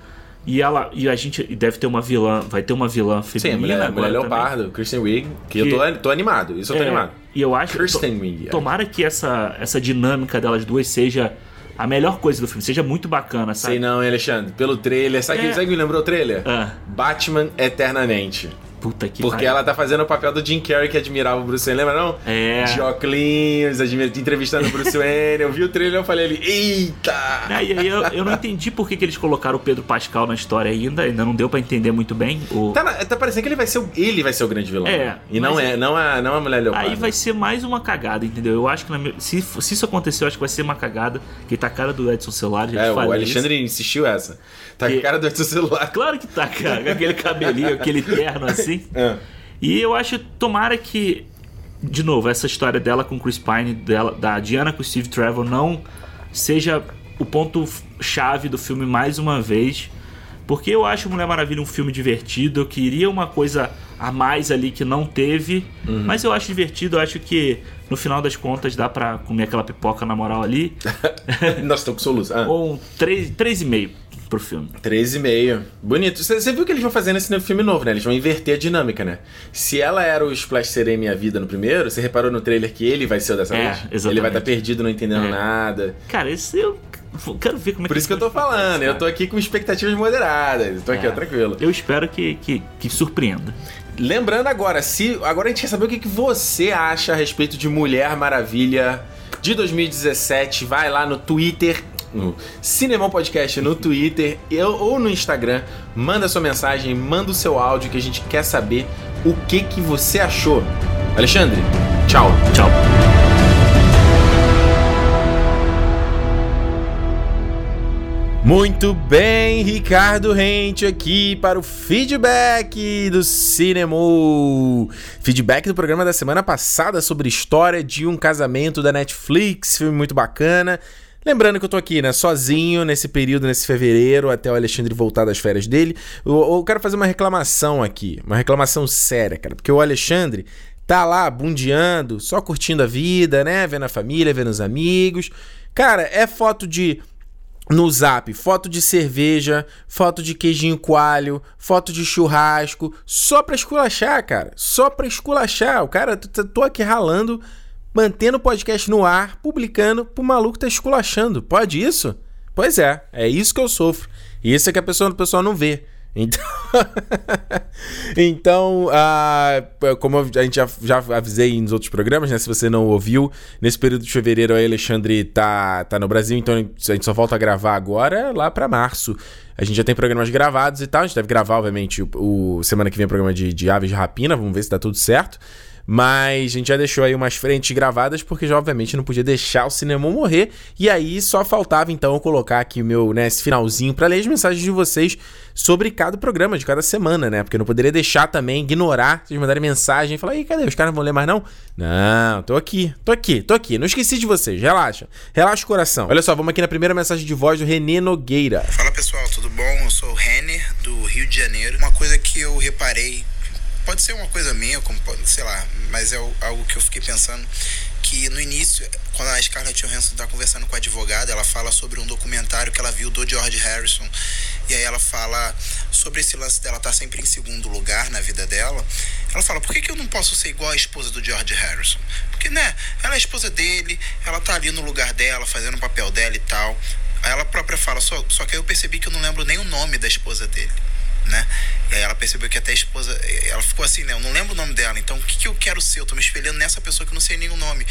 e ela e a gente deve ter uma vilã, vai ter uma vilã Sim, a feminina mulher, a agora mulher também. Leopardo, Kristen Wiig, que, Que- eu tô, tô animado, isso eu tô É, animado. E eu acho Kirsten Wiig, é. tomara que essa essa dinâmica delas duas seja a melhor coisa do filme, seja muito bacana, sabe? Sei não, hein, Alexandre. Pelo trailer, sabe, É. que, sabe que me lembrou o trailer? Ah. Batman Eternamente. Puta que Porque pariu. ela tá fazendo o papel do Jim Carrey que admirava o Bruce Wayne, lembra não? É. De óculos, entrevistando o Bruce Wayne. Eu vi o trailer e eu falei ali, eita! É, e aí eu, eu não entendi por que, que eles colocaram o Pedro Pascal na história ainda, ainda não deu pra entender muito bem. O... Tá, tá parecendo que ele vai ser o, ele vai ser o grande vilão. É, E não mas- é, não a, não a mulher leopardo. Aí vai ser mais uma cagada, entendeu? Eu acho que na se, se isso acontecer, eu acho que vai ser uma cagada, que tá a cara do Edson Celular, É, o Alexandre insistiu essa. Tá com Que- a cara do Edson celular. Claro que tá, cara. Aquele cabelinho, aquele terno assim. É. E eu acho, tomara que, de novo, essa história dela com Chris Pine, dela, da Diana com Steve Trevor, não seja o ponto chave do filme mais uma vez. Porque eu acho Mulher Maravilha um filme divertido. Eu queria uma coisa a mais ali que não teve. Uhum. Mas eu acho divertido. Eu acho que no final das contas dá pra comer aquela pipoca na moral ali. Nossa, tô com soluço. Ah. Ou um 3,5 pro filme. 13,5. Bonito. Você viu que eles vão fazer nesse filme novo, né? Eles vão inverter a dinâmica, né? Se ela era o Splash Serei Minha Vida no primeiro, você reparou no trailer que ele vai ser o dessa É, vez? exatamente. Ele vai estar perdido, não entendendo É. nada. Cara, esse eu quero ver como é Por que isso que eu tô falando, eu tô aqui com expectativas moderadas. Eu tô aqui, É. ó, tranquilo. Eu espero que, que, que surpreenda. Lembrando agora, se agora a gente quer saber o que, que você acha a respeito de Mulher Maravilha de 2017. Vai lá no Twitter, no Cinemão Podcast no Twitter eu, ou no Instagram. Manda sua mensagem, manda o seu áudio que a gente quer saber o que, que você achou. Alexandre, tchau. Tchau. Muito bem, Ricardo Rente aqui para o feedback do Cinema. Feedback do programa da semana passada sobre história de um casamento da Netflix, filme muito bacana. Lembrando que eu tô aqui, né, sozinho nesse período, nesse fevereiro, até o Alexandre voltar das férias dele. Eu, eu quero fazer uma reclamação aqui, uma reclamação séria, cara, porque o Alexandre tá lá bundeando, só curtindo a vida, né, vendo a família, vendo os amigos. Cara, é foto de no zap, foto de cerveja, foto de queijinho coalho, foto de churrasco, só pra esculachar, cara. Só pra esculachar. O cara, tô aqui ralando, mantendo o podcast no ar, publicando pro maluco tá esculachando. Pode isso? Pois é, é isso que eu sofro. Isso é que a pessoa, o pessoal não vê. Então, então ah, como a gente já, já avisei nos outros programas, né? Se você não ouviu, nesse período de fevereiro o Alexandre tá, tá no Brasil, então a gente só volta a gravar agora lá pra março. A gente já tem programas gravados e tal. A gente deve gravar, obviamente, o, o- semana que vem o programa de, de aves de rapina. Vamos ver se tá tudo certo. Mas a gente já deixou aí umas frentes gravadas, porque já obviamente não podia deixar o cinema morrer. E aí só faltava então eu colocar aqui o meu, né, esse finalzinho pra ler as mensagens de vocês sobre cada programa, de cada semana, né? Porque eu não poderia deixar também, ignorar, vocês mandarem mensagem e falar, ih, cadê? Os caras não vão ler mais não? Não, tô aqui, tô aqui, tô aqui. Não esqueci de vocês, relaxa. Relaxa o coração. Olha só, vamos aqui na primeira mensagem de voz do Renê Nogueira. Fala pessoal, tudo bom? Eu sou o Renner, do Rio de Janeiro. Uma coisa que eu reparei, pode ser uma coisa minha, como pode, sei lá, mas é algo que eu fiquei pensando, que no início, quando a Scarlett Johansson está conversando com a advogada, ela fala sobre um documentário que ela viu do George Harrison, e aí ela fala sobre esse lance dela estar sempre em segundo lugar na vida dela. Ela fala, por que, que eu não posso ser igual a esposa do George Harrison? Porque, né, ela é a esposa dele, ela tá ali no lugar dela, fazendo o papel dela e tal. Aí ela própria fala, só, só que aí eu percebi que eu não lembro nem o nome da esposa dele, né? E aí ela percebeu que até a esposa, ela ficou assim, né? Eu não lembro o nome dela, então o que, que eu quero ser? Eu tô me espelhando nessa pessoa que eu não sei nem o nome.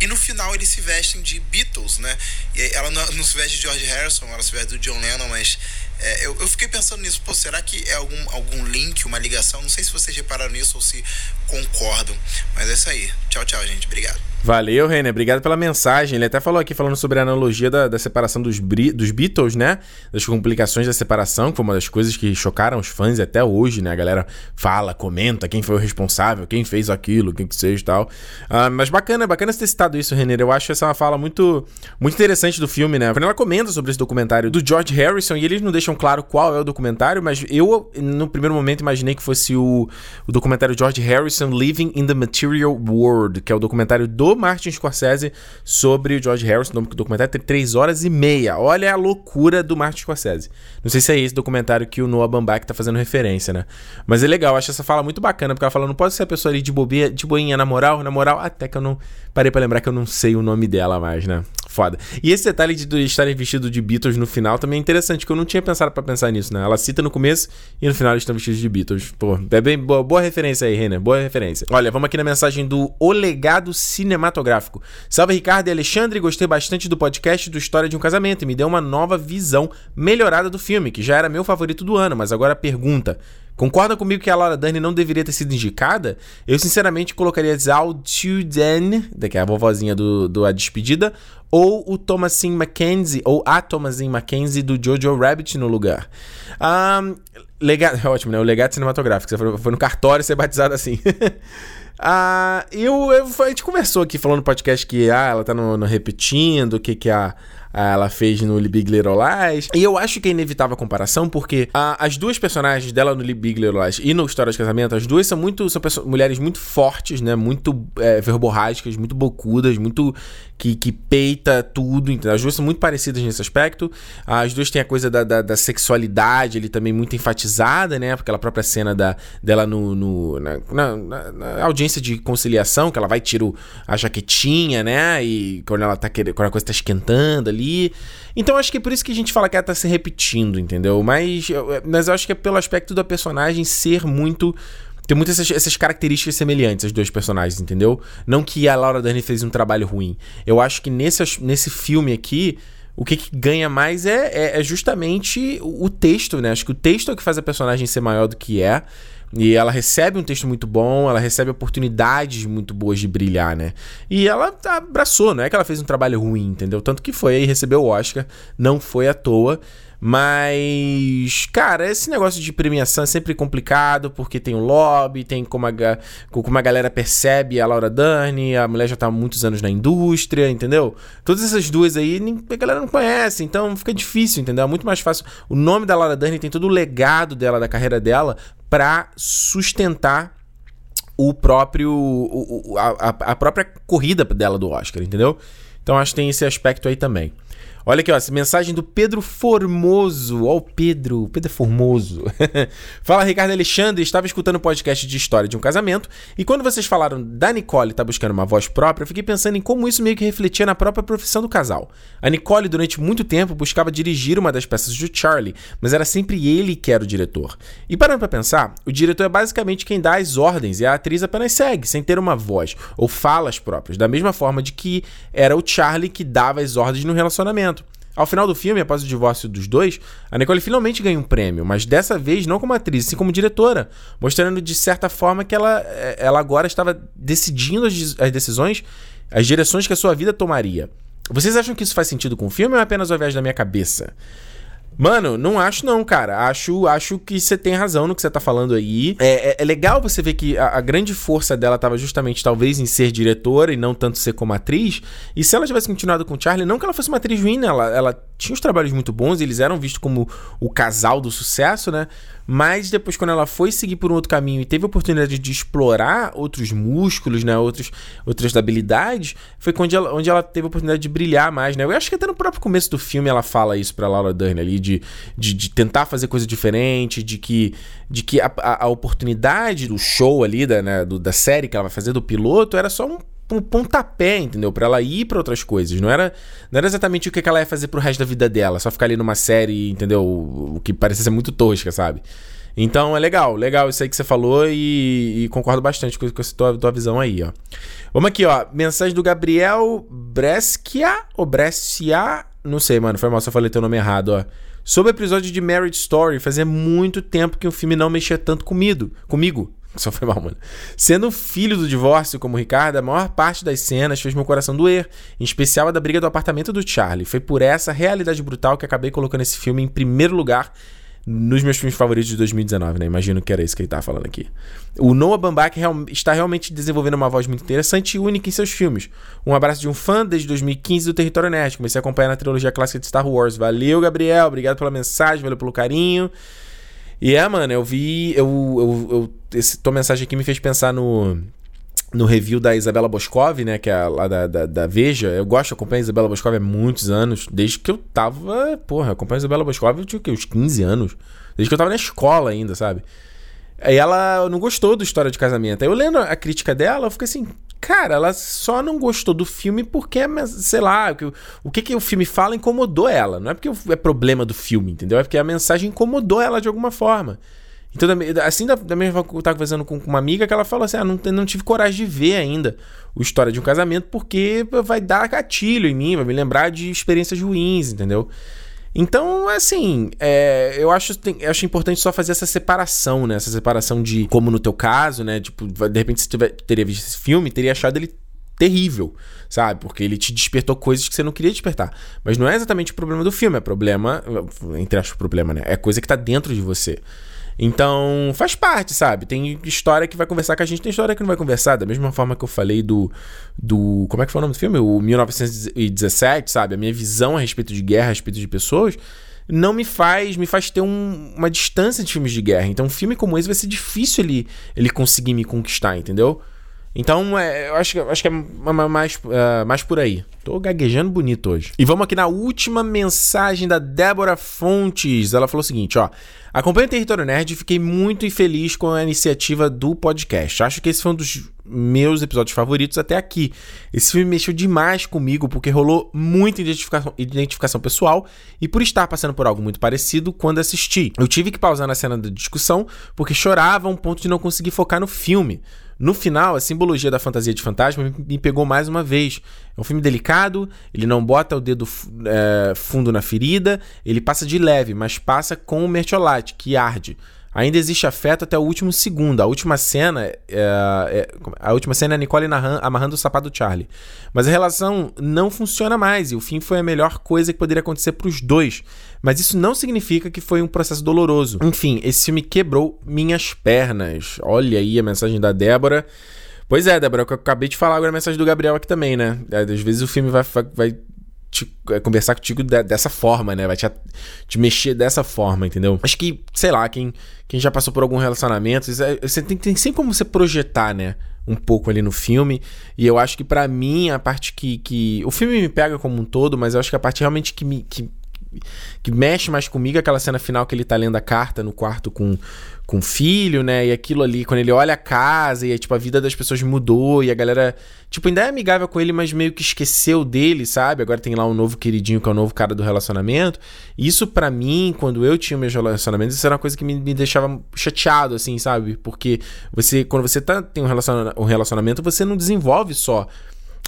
E no final eles se vestem de Beatles, né? E ela não, não se veste de George Harrison, ela se veste do John Lennon, mas é, eu, eu fiquei pensando nisso, pô, será que é algum, algum link, uma ligação? Não sei se vocês repararam nisso ou se concordam, mas é isso aí. Tchau, tchau, gente. Obrigado. Valeu, Renner. Obrigado pela mensagem. Ele até falou aqui, falando sobre a analogia da, da separação dos, dos Beatles, né? Das complicações da separação, que foi uma das coisas que chocaram os fãs até hoje, né? A galera fala, comenta quem foi o responsável, quem fez aquilo, quem que seja e tal. Ah, mas bacana, bacana você ter citado isso, Renner. Eu acho essa uma fala muito, muito interessante do filme, né? Ela comenta sobre esse documentário do George Harrison e eles não deixam claro qual é o documentário, mas eu, no primeiro momento, imaginei que fosse o, o documentário George Harrison Living in the Material World, que é o documentário do Martin Scorsese sobre o George Harrison. O documentário tem 3 horas e meia. Olha a loucura do Martin Scorsese. Não sei se é esse documentário que o Noah Baumbach tá fazendo referência, né? Mas é legal, acho essa fala muito bacana, porque ela fala, não pode ser a pessoa ali de bobinha, de boinha na moral, na moral, até que eu não parei pra lembrar que eu não sei o nome dela mais, né? Foda. E esse detalhe de estarem vestidos de Beatles no final também é interessante, que eu não tinha pensado para pensar nisso, né? Ela cita no começo e no final eles estão vestidos de Beatles. Pô, é bem boa, boa referência aí, Renner, boa referência. Olha, vamos aqui na mensagem do O Legado Cinematográfico. Salve Ricardo e Alexandre, gostei bastante do podcast do História de um Casamento e me deu uma nova visão melhorada do filme, que já era meu favorito do ano, mas agora pergunta. Concorda comigo que a Laura Dern não deveria ter sido indicada? Eu sinceramente colocaria Zhao Tuden, que é a vovozinha do, do A Despedida, ou o Thomasin Mackenzie, ou a Thomasin Mackenzie do Jojo Rabbit no lugar. Um, legado, ótimo, né? O legado cinematográfico. Você foi, foi no cartório ser batizado assim. Ah, eu, eu, a gente conversou aqui falando no podcast que ah, ela tá no, no repetindo, o que, que a, ela fez no Big Little Lies. E eu acho que é inevitável a comparação, porque a, as duas personagens dela no Big Little Lies e no História de Casamento, as duas são muito são mulheres muito fortes, né? Muito é, verborrágicas, muito bocudas, muito que, que peita tudo. Então, as duas são muito parecidas nesse aspecto. As duas têm a coisa da, da, da sexualidade ali também muito enfatizada, né? Aquela própria cena da, dela no, no na, na, na, audiência de conciliação, que ela vai tirar a jaquetinha, né? E quando ela tá querendo, quando a coisa tá esquentando ali ali. Então acho que é por isso que a gente fala que ela tá se repetindo, entendeu? Mas, mas eu acho que é pelo aspecto da personagem ser muito tem muitas essas, essas, características semelhantes, as duas personagens, entendeu? Não que a Laura Dern fez um trabalho ruim. Eu acho que nesse, nesse filme aqui, o que, que ganha mais é, é, é, justamente o, o texto, né? Acho que o texto é o que faz a personagem ser maior do que é. E ela recebe um texto muito bom, ela recebe oportunidades muito boas de brilhar, né? E ela abraçou, não é que ela fez um trabalho ruim, entendeu? Tanto que foi aí, recebeu o Oscar, não foi à toa. Mas, cara, esse negócio de premiação é sempre complicado, porque tem o lobby, tem como a, como a galera percebe a Laura Dern, a mulher já tá há muitos anos na indústria, entendeu? Todas essas duas aí a galera não conhece, então fica difícil, entendeu? É muito mais fácil. O nome da Laura Dern tem todo o legado dela, da carreira dela, para sustentar o próprio o, a, a própria corrida dela do Oscar, entendeu? Então acho que tem esse aspecto aí também. Olha aqui, ó, essa mensagem do Pedro Formoso. Ó, o Pedro, Pedro é Formoso. Fala, Ricardo Alexandre. Estava escutando o um podcast de história de um casamento e quando vocês falaram da Nicole tá buscando uma voz própria, eu fiquei pensando em como isso meio que refletia na própria profissão do casal. A Nicole, durante muito tempo, buscava dirigir uma das peças do Charlie, mas era sempre ele que era o diretor. E parando para pensar, o diretor é basicamente quem dá as ordens e a atriz apenas segue, sem ter uma voz ou falas próprias, da mesma forma de que era o Charlie que dava as ordens no relacionamento. Ao final do filme, após o divórcio dos dois, a Nicole finalmente ganha um prêmio, mas dessa vez não como atriz, sim como diretora, mostrando de certa forma que ela, eh, ela agora estava decidindo as, as decisões, as direções que a sua vida tomaria. Vocês acham que isso faz sentido com o filme ou é apenas uma viagem da minha cabeça? Mano, não acho não, cara. Acho, acho que você tem razão no que você tá falando aí. É, é, é legal você ver que a, a, grande força dela tava justamente, talvez, em ser diretora e não tanto ser como atriz. E se ela tivesse continuado com o Charlie, não que ela fosse uma atriz ruim, né? Ela, ela tinha uns trabalhos muito bons, eles eram vistos como o casal do sucesso, né? Mas depois, quando ela foi seguir por um outro caminho e teve a oportunidade de explorar outros músculos, né? Outros, outras habilidades, foi onde ela, onde ela teve a oportunidade de brilhar mais, né? Eu acho que até no próprio começo do filme ela fala isso pra Laura Dern ali, de, de, de tentar fazer coisa diferente, de que, de que a, a, a oportunidade do show ali, da, né, do, da série que ela vai fazer, do piloto, era só um um pontapé, entendeu? Para ela ir para outras coisas. Não era, não era exatamente o que ela ia fazer pro resto da vida dela, só ficar ali numa série, entendeu? O que parecia ser muito tosca, sabe? Então é legal, legal isso aí que você falou e, e concordo bastante com, com essa tua, tua visão aí, ó. Vamos aqui, ó. Mensagem do Gabriel Brescia ou Brescia? Não sei, mano. Foi mal se eu falei teu nome errado, ó. Sobre o episódio de Marriage Story, fazia muito tempo que o filme não mexia tanto. Comigo. Só foi mal, mano. Sendo filho do divórcio como Ricardo, a maior parte das cenas fez meu coração doer, em especial a da briga do apartamento do Charlie. Foi por essa realidade brutal que acabei colocando esse filme em primeiro lugar nos meus filmes favoritos de 2019, né? Imagino que era isso que ele estava falando aqui. O Noah Baumbach real, está realmente desenvolvendo uma voz muito interessante e única em seus filmes. Um abraço de um fã desde 2015 do Território Nerd. Comecei a acompanhar na trilogia clássica de Star Wars. Valeu, Gabriel. Obrigado pela mensagem, valeu pelo carinho. E é, mano, eu vi. Eu, eu, eu, esse, tua mensagem aqui me fez pensar no. No review da Isabela Boscov, né? Que é lá da, da, da Veja. Eu gosto, acompanho a Isabela Boscov há muitos anos. Desde que eu tava. Porra, acompanho a Isabela Boscov, eu tinha o quê? Uns 15 anos. Desde que eu tava na escola ainda, sabe? Aí ela não gostou do História de Casamento. Aí eu lendo a crítica dela, eu fiquei assim, cara, ela só não gostou do filme porque, sei lá, o que, que o filme fala incomodou ela. Não é porque é problema do filme, entendeu? É porque a mensagem incomodou ela de alguma forma. Então, assim, da mesma forma que eu tava conversando com, uma amiga, que ela falou assim: ah, não, não tive coragem de ver ainda o História de um Casamento, porque vai dar gatilho em mim, vai me lembrar de experiências ruins, entendeu? Então, assim, é, eu, acho, tem, eu acho importante só fazer essa separação, né? Essa separação de, como no teu caso, né? Tipo, de repente, se tiver, teria visto esse filme, teria achado ele terrível, sabe? Porque ele te despertou coisas que você não queria despertar. Mas não é exatamente o problema do filme, é problema, entre aspas, problema, né? É coisa que tá dentro de você. Então, faz parte, sabe? Tem história que vai conversar com a gente, tem história que não vai conversar. Da mesma forma que eu falei do. do como é que foi o nome do filme? O 1917, sabe? A minha visão a respeito de guerra, a respeito de pessoas, não me faz. me faz ter um, uma distância de filmes de guerra. Então, um filme como esse vai ser difícil ele, ele conseguir me conquistar, entendeu? Então, é, eu acho, acho que é mais, uh, mais por aí. Tô gaguejando bonito hoje. E vamos aqui na última mensagem da Débora Fontes. Ela falou o seguinte, ó. Acompanho o Território Nerd e fiquei muito feliz com a iniciativa do podcast. Acho que esse foi um dos meus episódios favoritos até aqui. Esse filme mexeu demais comigo porque rolou muita identificação, identificação pessoal e por estar passando por algo muito parecido quando assisti. Eu tive que pausar na cena da discussão porque chorava a um ponto de não conseguir focar no filme. No final, a simbologia da fantasia de fantasma me pegou mais uma vez. É um filme delicado, ele não bota o dedo é, fundo na ferida, ele passa de leve, mas passa com o mertiolate, que arde. Ainda existe afeto até o último segundo. A última cena é, é a última cena é a Nicole amarrando o sapato do Charlie. Mas a relação não funciona mais e o fim foi a melhor coisa que poderia acontecer para os dois. Mas isso não significa que foi um processo doloroso. Enfim, esse filme quebrou minhas pernas. Olha aí a mensagem da Débora. Pois é, Débora, eu acabei de falar agora a mensagem do Gabriel aqui também, né? Às vezes o filme vai, vai te, é, conversar contigo de, dessa forma, né? Vai te, te mexer dessa forma, entendeu? Acho que, sei lá, quem, quem já passou por algum relacionamento, é, você tem, tem sempre como você projetar, né? Um pouco ali no filme. E eu acho que para mim, a parte que, que. O filme me pega como um todo, mas eu acho que a parte realmente que me. Que, que mexe mais comigo é aquela cena final que ele tá lendo a carta no quarto com, com filho, né? E aquilo ali, quando ele olha a casa e tipo, a vida das pessoas mudou e a galera, tipo, ainda é amigável com ele, mas meio que esqueceu dele, sabe? Agora tem lá um novo queridinho que é o novo cara do relacionamento. Isso para mim, quando eu tinha meus relacionamentos, isso era uma coisa que me, me deixava chateado, assim, sabe? Porque você, quando você tá, tem um relacionamento, um relacionamento, você não desenvolve só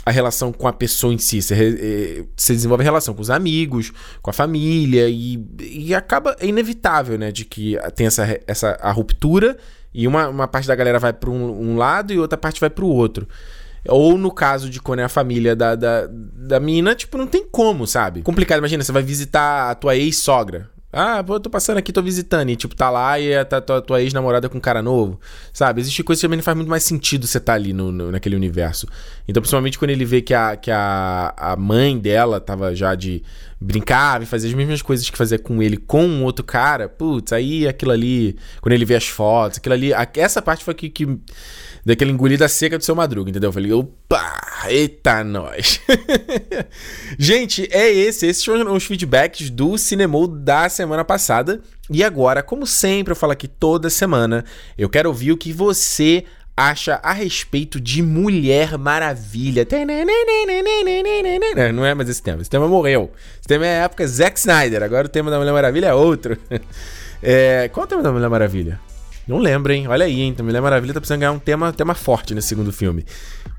a relação com a pessoa em si. Você, eh, você desenvolve a relação com os amigos, com a família, e, e acaba. É inevitável, né? De que tem essa, essa a ruptura e uma, uma parte da galera vai para um, um, lado e outra parte vai para o outro. Ou no caso de quando é a família da, da, da mina, tipo, não tem como, sabe? Complicado, imagina, você vai visitar a tua ex-sogra. Ah, eu tô passando aqui, tô visitando. E, tipo, tá lá e é, tá tua, tua ex-namorada com um cara novo. Sabe? Existe coisa que também não faz muito mais sentido você tá ali no, no, naquele universo. Então, principalmente quando ele vê que a, que a, a mãe dela tava já de brincava e fazia as mesmas coisas que fazia com ele com um outro cara, putz, aí aquilo ali, quando ele vê as fotos, aquilo ali, essa parte foi que, que daquela engolida seca do seu madruga, entendeu? Eu falei, opa, eita nós. Gente, é esse, esses foram os feedbacks do Cinemol da semana passada. E agora, como sempre eu falo aqui toda semana, eu quero ouvir o que você acha a respeito de Mulher Maravilha. Não é mais esse tema, esse tema morreu. Esse tema é a época Zack Snyder, agora o tema da Mulher Maravilha é outro. É, qual é o tema da Mulher Maravilha? Não lembro, hein? Olha aí, hein? Então, Mulher Maravilha tá precisando ganhar um tema, tema forte nesse segundo filme.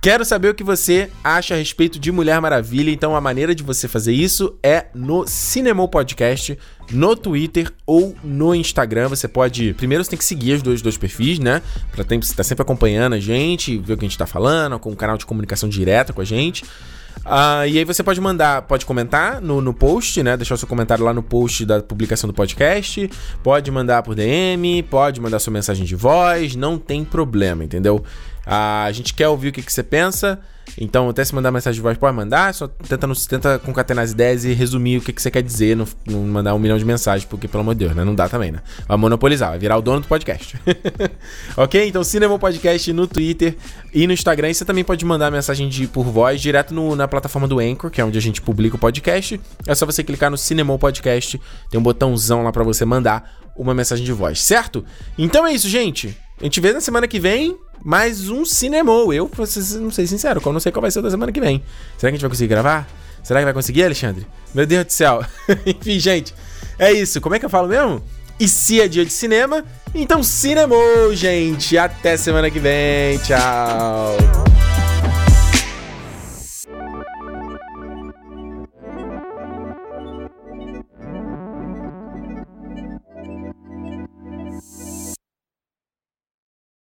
Quero saber o que você acha a respeito de Mulher Maravilha. Então, a maneira de você fazer isso é no Cinemol Podcast, no Twitter ou no Instagram. Você pode. Primeiro, você tem que seguir os dois, dois perfis, né? Pra você tá sempre acompanhando a gente, ver o que a gente tá falando, com um canal de comunicação direta com a gente. Uh, e aí você pode mandar, pode comentar no, no post, né? Deixar o seu comentário lá no post da publicação do podcast. Pode mandar por DM, pode mandar sua mensagem de voz, não tem problema, entendeu? A gente quer ouvir o que, que você pensa. Então, até se mandar mensagem de voz, pode mandar. Só tenta, tenta concatenar as ideias e resumir o que, que você quer dizer. Não, não mandar um milhão de mensagens, porque, pelo amor de Deus, né? Não dá também, né? Vai monopolizar, vai virar o dono do podcast. ok? Então, Cinema Podcast no Twitter e no Instagram. E você também pode mandar mensagem de, por voz direto no, na plataforma do Anchor, que é onde a gente publica o podcast. É só você clicar no Cinema Podcast. Tem um botãozão lá para você mandar uma mensagem de voz, certo? Então é isso, gente. A gente vê na semana que vem mais um Cinemou. Eu, não sei sincero, eu não sei qual vai ser da semana que vem. Será que a gente vai conseguir gravar? Será que vai conseguir, Alexandre? Meu Deus do céu. Enfim, gente, é isso. Como é que eu falo mesmo? E se é dia de cinema, então cinemou, gente. Até semana que vem. Tchau.